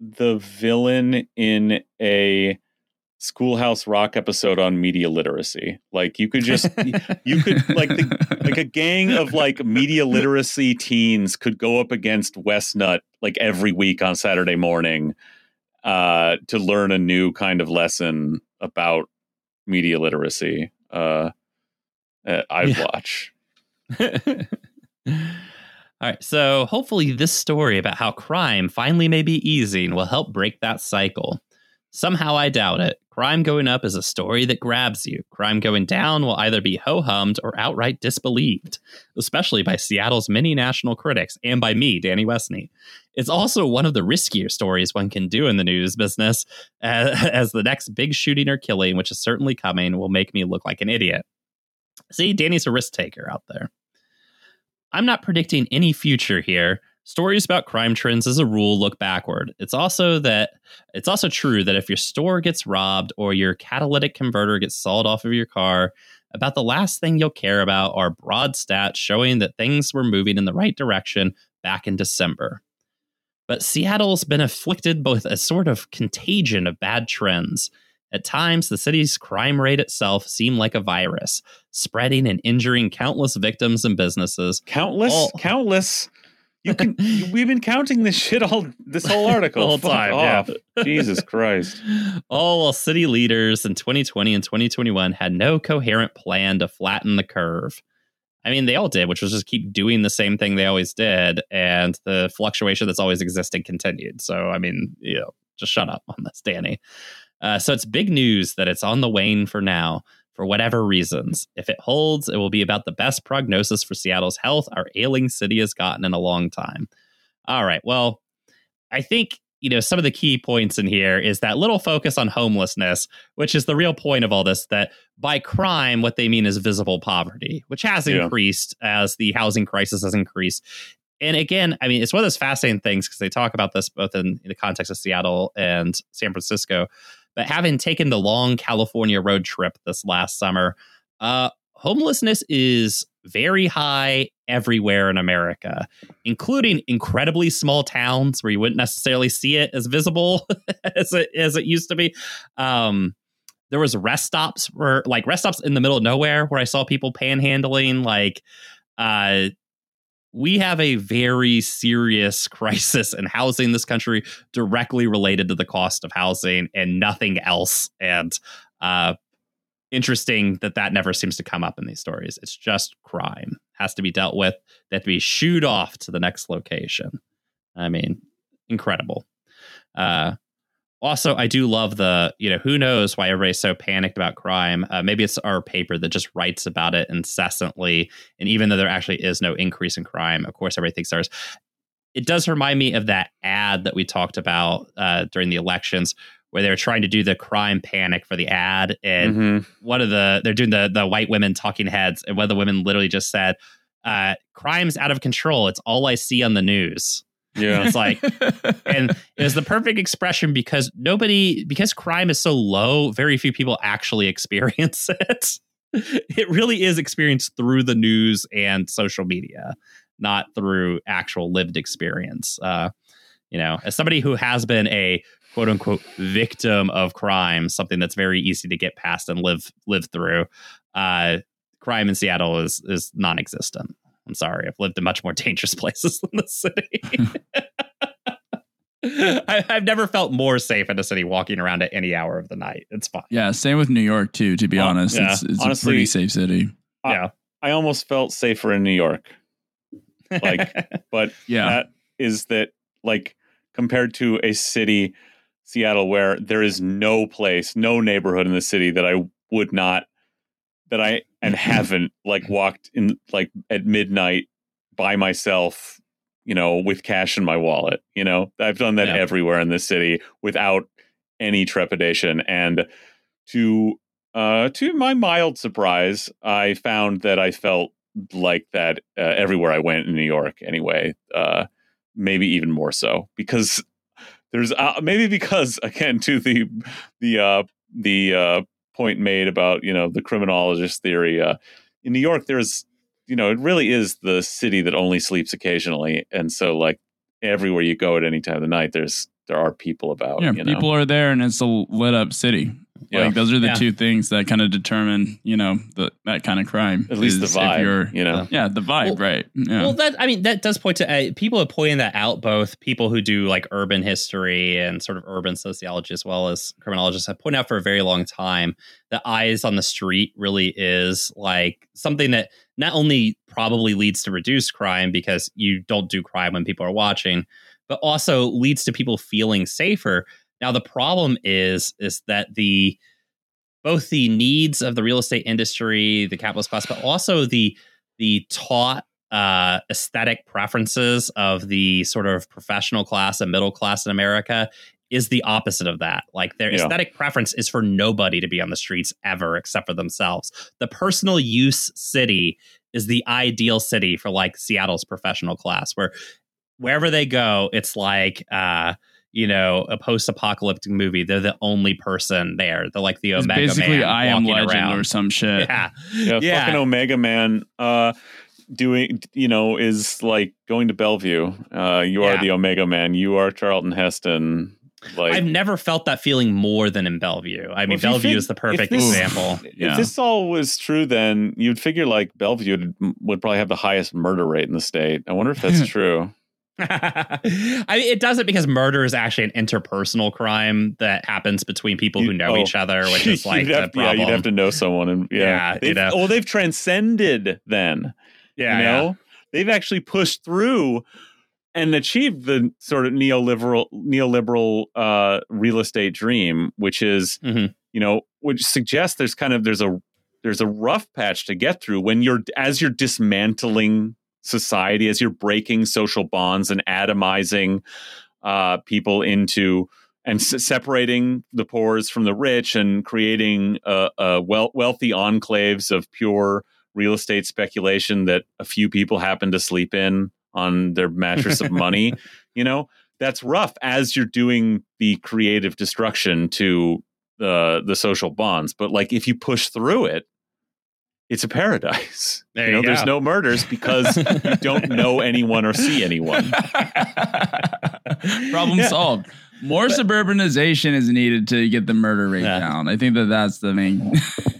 the villain in a Schoolhouse Rock episode on media literacy. Like you could just you could like the, like a gang of like media literacy teens could go up against Westneat like every week on Saturday morning uh to learn a new kind of lesson about media literacy. Uh, uh I'd Yeah. watch. All right, so hopefully this story about how crime finally may be easing will help break that cycle. Somehow I doubt it. Crime going up is a story that grabs you. Crime going down will either be ho hummed or outright disbelieved, especially by Seattle's many national critics and by me, Danny Westneat. It's also one of the riskier stories one can do in the news business, as, as the next big shooting or killing, which is certainly coming, will make me look like an idiot. See, Danny's a risk taker out there. I'm not predicting any future here. Stories about crime trends as a rule look backward. It's also that it's also true that if your store gets robbed or your catalytic converter gets sawed off of your car, about the last thing you'll care about are broad stats showing that things were moving in the right direction back in December. But Seattle's been afflicted with a sort of contagion of bad trends. At times, the city's crime rate itself seemed like a virus, spreading and injuring countless victims and businesses. Countless, All- countless. You can. we've been counting this shit all this whole article. The whole Fuck time, yeah. Jesus Christ. All while city leaders in 2020 and 2021 had no coherent plan to flatten the curve. I mean, they all did, which was just keep doing the same thing they always did, and the fluctuation that's always existed continued. So, I mean, you know, just shut up on this, Danny. Uh, so it's big news that it's on the wane for now, for whatever reasons. If it holds, it will be about the best prognosis for Seattle's health our ailing city has gotten in a long time. All right. Well, I think you know some of the key points in here is that little focus on homelessness, which is the real point of all this. That by crime, what they mean is visible poverty, which has Yeah. increased as the housing crisis has increased. And again, I mean, it's one of those fascinating things because they talk about this both in, in the context of Seattle and San Francisco. But having taken the long California road trip this last summer, uh, homelessness is very high everywhere in America, including incredibly small towns where you wouldn't necessarily see it as visible as it as it used to be. Um, there was rest stops where like rest stops in the middle of nowhere where I saw people panhandling. Like, uh, we have a very serious crisis in housing in this country directly related to the cost of housing and nothing else. And uh, interesting that that never seems to come up in these stories. It's just crime has to be dealt with. They have to be shooed off to the next location. I mean, incredible. Uh, also, I do love the, you know, who knows why everybody's so panicked about crime. Uh, maybe it's our paper that just writes about it incessantly. And even though there actually is no increase in crime, of course, everybody thinks there is. It does remind me of that ad that we talked about uh, during the elections where they were trying to do the crime panic for the ad. And Mhm. one of the they're doing the the white women talking heads, and one of the women literally just said, uh, "Crime's out of control. It's all I see on the news." Yeah. It's like, and it was the perfect expression because nobody, because crime is so low, very few people actually experience it. It really is experienced through the news and social media, not through actual lived experience. Uh, You know, as somebody who has been a quote unquote victim of crime, something that's very easy to get past and live live through. Uh, crime in Seattle is is non-existent. I'm sorry, I've lived in much more dangerous places than the city. I, I've never felt more safe in a city walking around at any hour of the night. It's fine. Yeah, same with New York too. To be honest, yeah. it's, it's Honestly- a pretty safe city. I- yeah. I almost felt safer in New York. Like, but Yeah, that is that like compared to a city, Seattle, where there is no place, no neighborhood in the city that I would not that I and haven't like walked in like at midnight by myself, you know, with cash in my wallet. You know, I've done that Yeah. everywhere in this city without any trepidation. And to uh to my mild surprise, I found that I felt like that uh, everywhere I went in New York anyway. Uh maybe even more so because there's uh, maybe because again to the the uh the uh point made about you know the criminologist theory uh in New York there's you know it really is the city that only sleeps occasionally and so like everywhere you go at any time of the night there's there are people about yeah. you know People are there, and it's a lit up city. Yeah. Like those are the Yeah. two things that kind of determine, you know, the, that kind of crime. at least the vibe you're- you know yeah, the vibe, Well- right? Yeah. Well, that I mean, that does point to uh, people are pointing that out. Both people who do like urban history and sort of urban sociology, as well as criminologists, have pointed out for a very long time that eyes on the street really is like something that not only probably leads to reduced crime because you don't do crime when people are watching, but also leads to people feeling safer. Now, the problem is is that the both the needs of the real estate industry, the capitalist class, but also the the taught uh, aesthetic preferences of the sort of professional class and middle class in America is the opposite of that. Like their Yeah. aesthetic preference is for nobody to be on the streets ever except for themselves. The personal use city is the ideal city for like Seattle's professional class, where wherever they go, it's like uh, you know, a post-apocalyptic movie. They're the only person there. They're like the it's Omega basically Man I am walking legend around. or some shit. Yeah, yeah, Yeah. fucking Omega Man uh doing you know is like going to Bellevue uh you are the Omega Man you are Charlton Heston like I've never felt that feeling more than in Bellevue. I mean, if Bellevue fig- is the perfect if this- example. Yeah. If this all was true, then you'd figure like Bellevue would, would probably have the highest murder rate in the state. I wonder if that's true. I mean, it doesn't because murder is actually an interpersonal crime that happens between people who know oh. each other, which is like the have, yeah, you'd have to know someone, and yeah, Yeah, They've- know. well, they've transcended then. yeah, you yeah. know, they've actually pushed through and achieved the sort of neoliberal neoliberal uh, real estate dream, which is Mhm. you know, which suggests there's kind of there's a there's a rough patch to get through when you're as you're dismantling society, as you're breaking social bonds and atomizing uh, people into and s- separating the poor from the rich and creating uh, uh, wel- wealthy enclaves of pure real estate speculation that a few people happen to sleep in on their mattress of money. You know, that's rough as you're doing the creative destruction to the the social bonds. But like if you push through it, it's a paradise. There you know, you there's no murders because you don't know anyone or see anyone. Problem Yeah. solved. More suburbanization is needed to get the murder rate Yeah. down. I think that that's the main.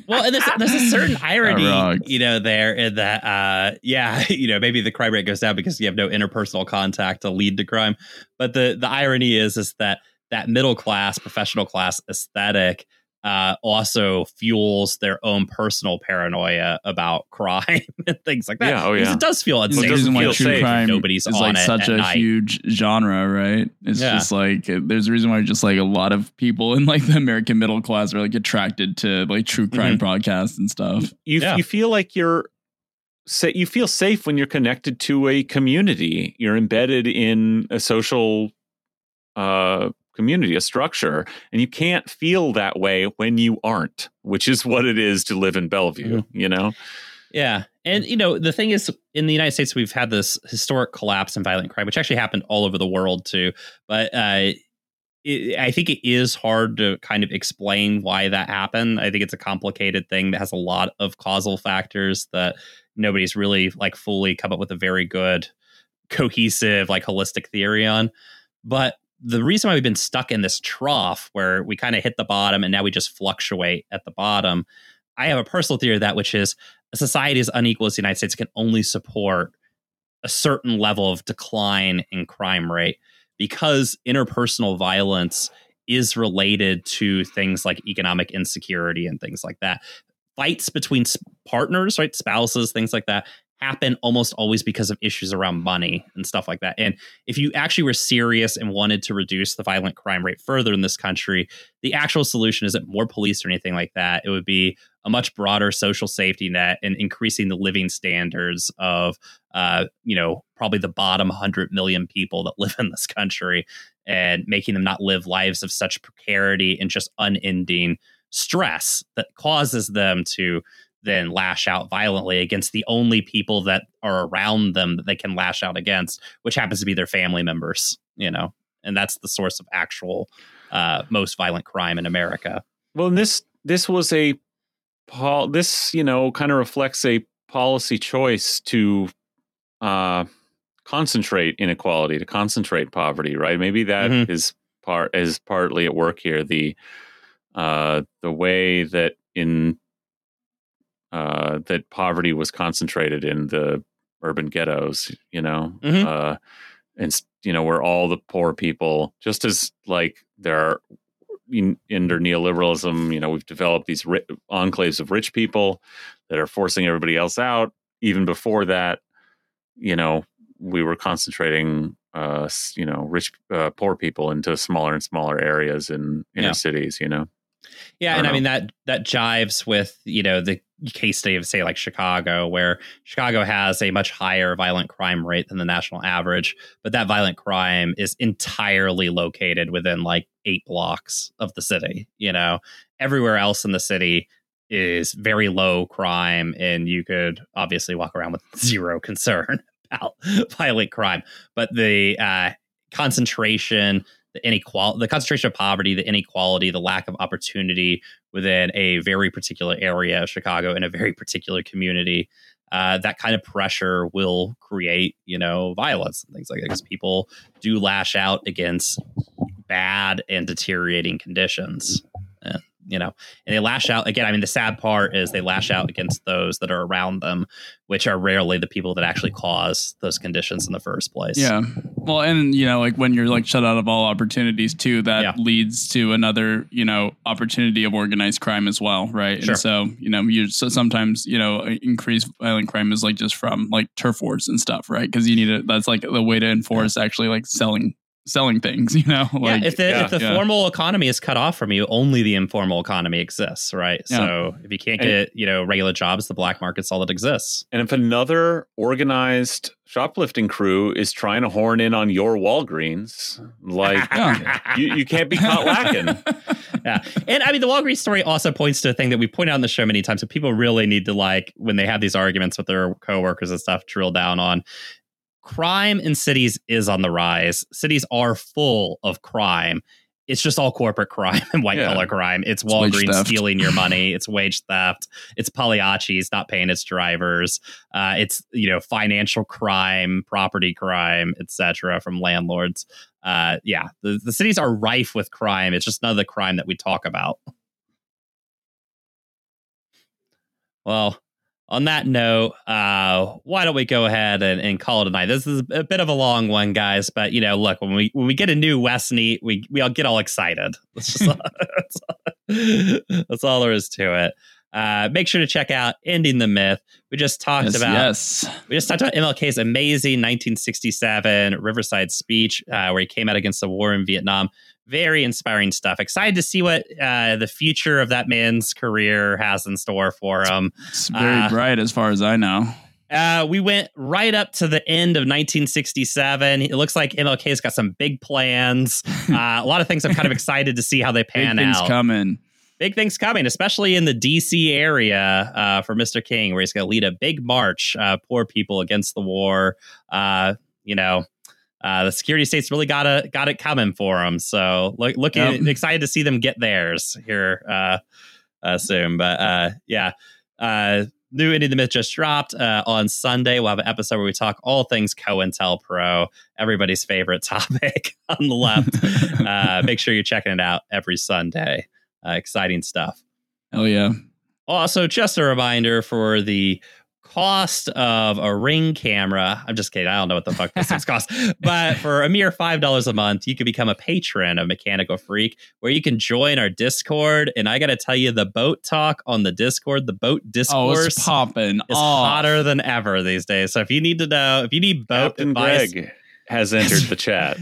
Well, and there's, there's a certain irony, you know, there in that, uh, yeah, you know, maybe the crime rate goes down because you have no interpersonal contact to lead to crime. But the the irony is, is that that middle class, professional class aesthetic uh, also fuels their own personal paranoia about crime and things like that. Yeah, oh, Because yeah. It does feel It's unsafe. the reason It why feels true safe crime nobody's is on like it such at a night. huge genre, right? It's Yeah. just like there's a reason why just like a lot of people in like the American middle class are like attracted to like true crime broadcasts and stuff. You Yeah. you feel like you're sa- you feel safe when you're connected to a community. You're embedded in a social uh community, a structure, and you can't feel that way when you aren't, which is what it is to live in Bellevue, you know? Yeah. And, you know, the thing is, in the United States, we've had this historic collapse in violent crime, which actually happened all over the world, too. But uh, it, I think it is hard to kind of explain why that happened. I think it's a complicated thing that has a lot of causal factors that nobody's really like fully come up with a very good, cohesive, like holistic theory on. But the reason why we've been stuck in this trough where we kind of hit the bottom and now we just fluctuate at the bottom, I have a personal theory of that, which is a society as unequal as the United States can only support a certain level of decline in crime rate because interpersonal violence is related to things like economic insecurity and things like that. Fights between partners, right, spouses, things like that, happen almost always because of issues around money and stuff like that. And if you actually were serious and wanted to reduce the violent crime rate further in this country, the actual solution isn't more police or anything like that. It would be a much broader social safety net and increasing the living standards of, uh, you know, probably the bottom 100 million people that live in this country and making them not live lives of such precarity and just unending stress that causes them to then lash out violently against the only people that are around them that they can lash out against, which happens to be their family members, you know, and that's the source of actual uh, most violent crime in America. Well, and this this was a pol- this you know kind of reflects a policy choice to uh, concentrate inequality, to concentrate poverty, right? Maybe that is Mhm. part is partly at work here. The uh, the way that in uh, that poverty was concentrated in the urban ghettos, you know, Mhm. uh, and you know where all the poor people, just as like there are in, under neoliberalism, you know, we've developed these ri- enclaves of rich people that are forcing everybody else out. Even before that, you know, we were concentrating, uh, you know, rich, uh, poor people into smaller and smaller areas in inner Yeah. cities. You know, Yeah, I and I mean that that jives with you know the case study of say like Chicago, where Chicago has a much higher violent crime rate than the national average, but that violent crime is entirely located within like eight blocks of the city. You know, everywhere else in the city is very low crime, and you could obviously walk around with zero concern about violent crime. But the uh, concentration the inequality, the concentration of poverty, the inequality, the lack of opportunity within a very particular area of Chicago in a very particular community. Uh, that kind of pressure will create, you know, violence and things like that because people do lash out against bad and deteriorating conditions. Uh, you know, and they lash out again. I mean, the sad part is they lash out against those that are around them, which are rarely the people that actually cause those conditions in the first place. Yeah. Well, and you know, like when you're like shut out of all opportunities too, that Yeah. leads to another, you know, opportunity of organized crime as well, right? Sure. And so, you know, you so sometimes, you know, increased violent crime is like just from like turf wars and stuff, right? Because you need it. That's like the way to enforce actually like selling selling things, you know. Like yeah, if the yeah, if the yeah. formal economy is cut off from you, only the informal economy exists, right? Yeah. So if you can't And- get you know regular jobs, the black market's all that exists. and if another organized shoplifting crew is trying to horn in on your Walgreens, like you, you can't be caught lacking. yeah, and I mean the Walgreens story also points to a thing that we point out in the show many times. That people really need to like when they have these arguments with their coworkers and stuff, drill down on. Crime in cities is on the rise. Cities are full of crime. It's just all corporate crime and white Yeah. collar crime. It's It's Walgreens stealing your money. It's wage theft. It's Pagliacci's not paying its drivers. Uh, it's you know financial crime, property crime, etc. from landlords. Uh, yeah, the, the cities are rife with crime. It's just none of the crime that we talk about. Well, on that note, uh, why don't we go ahead and, and call it a night? This is a bit of a long one, guys, but you know, look when we when we get a new Westneat, we we all get all excited. That's, just, that's, that's all there is to it. Uh, make sure to check out "Ending the Myth." We just talked yes, about yes. we just talked about MLK's amazing 1967 Riverside speech, uh, where he came out against the war in Vietnam. Very inspiring stuff. Excited to see what uh, the future of that man's career has in store for him. It's very Uh, bright as far as I know. Uh, we went right up to the end of 1967. It looks like MLK's got some big plans. Uh, a lot of things I'm kind of excited to see how they Big pan things out. coming. big things coming, especially in the DC area uh, for Mr. King, where he's going to lead a big march, uh, poor people against the war. Uh, you know, uh, the security state's really got it got it coming for them. So look, looking Yep. excited to see them get theirs here uh, uh, soon. But uh, yeah. Uh, new Ending the Myth just dropped uh, on Sunday. We'll have an episode where we talk all things COINTELPRO, everybody's favorite topic on the left. uh, make sure you're checking it out every Sunday. Uh, exciting stuff. Oh yeah. Also, just a reminder for the cost of a ring camera. I'm just kidding. I don't know what the fuck this things cost. But for a mere $5 a month, you can become a patron of Mechanical Freak, where you can join our Discord. And I got to tell you, the boat talk on the Discord, the boat Oh, it's popping. is off. hotter than ever these days. So if you need to know, if you need boat Captain advice, Greg has entered the chat.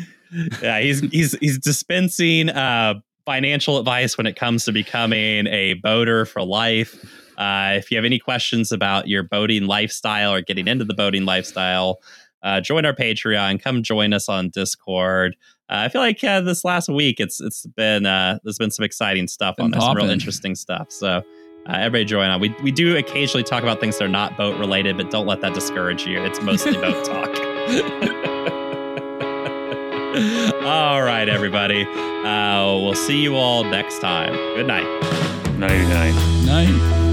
yeah, he's he's he's dispensing uh, financial advice when it comes to becoming a boater for life. Uh, if you have any questions about your boating lifestyle or getting into the boating lifestyle, uh, join our Patreon. Come join us on Discord. Uh, I feel like uh, this last week it's it's been uh, there's been some exciting stuff on Been there, some real interesting stuff. So. Uh, everybody join on. We, we do occasionally talk about things that are not boat related, but don't let that discourage you. It's mostly boat talk. all right, everybody. Uh, we'll see you all next time. Good night. 99. Night.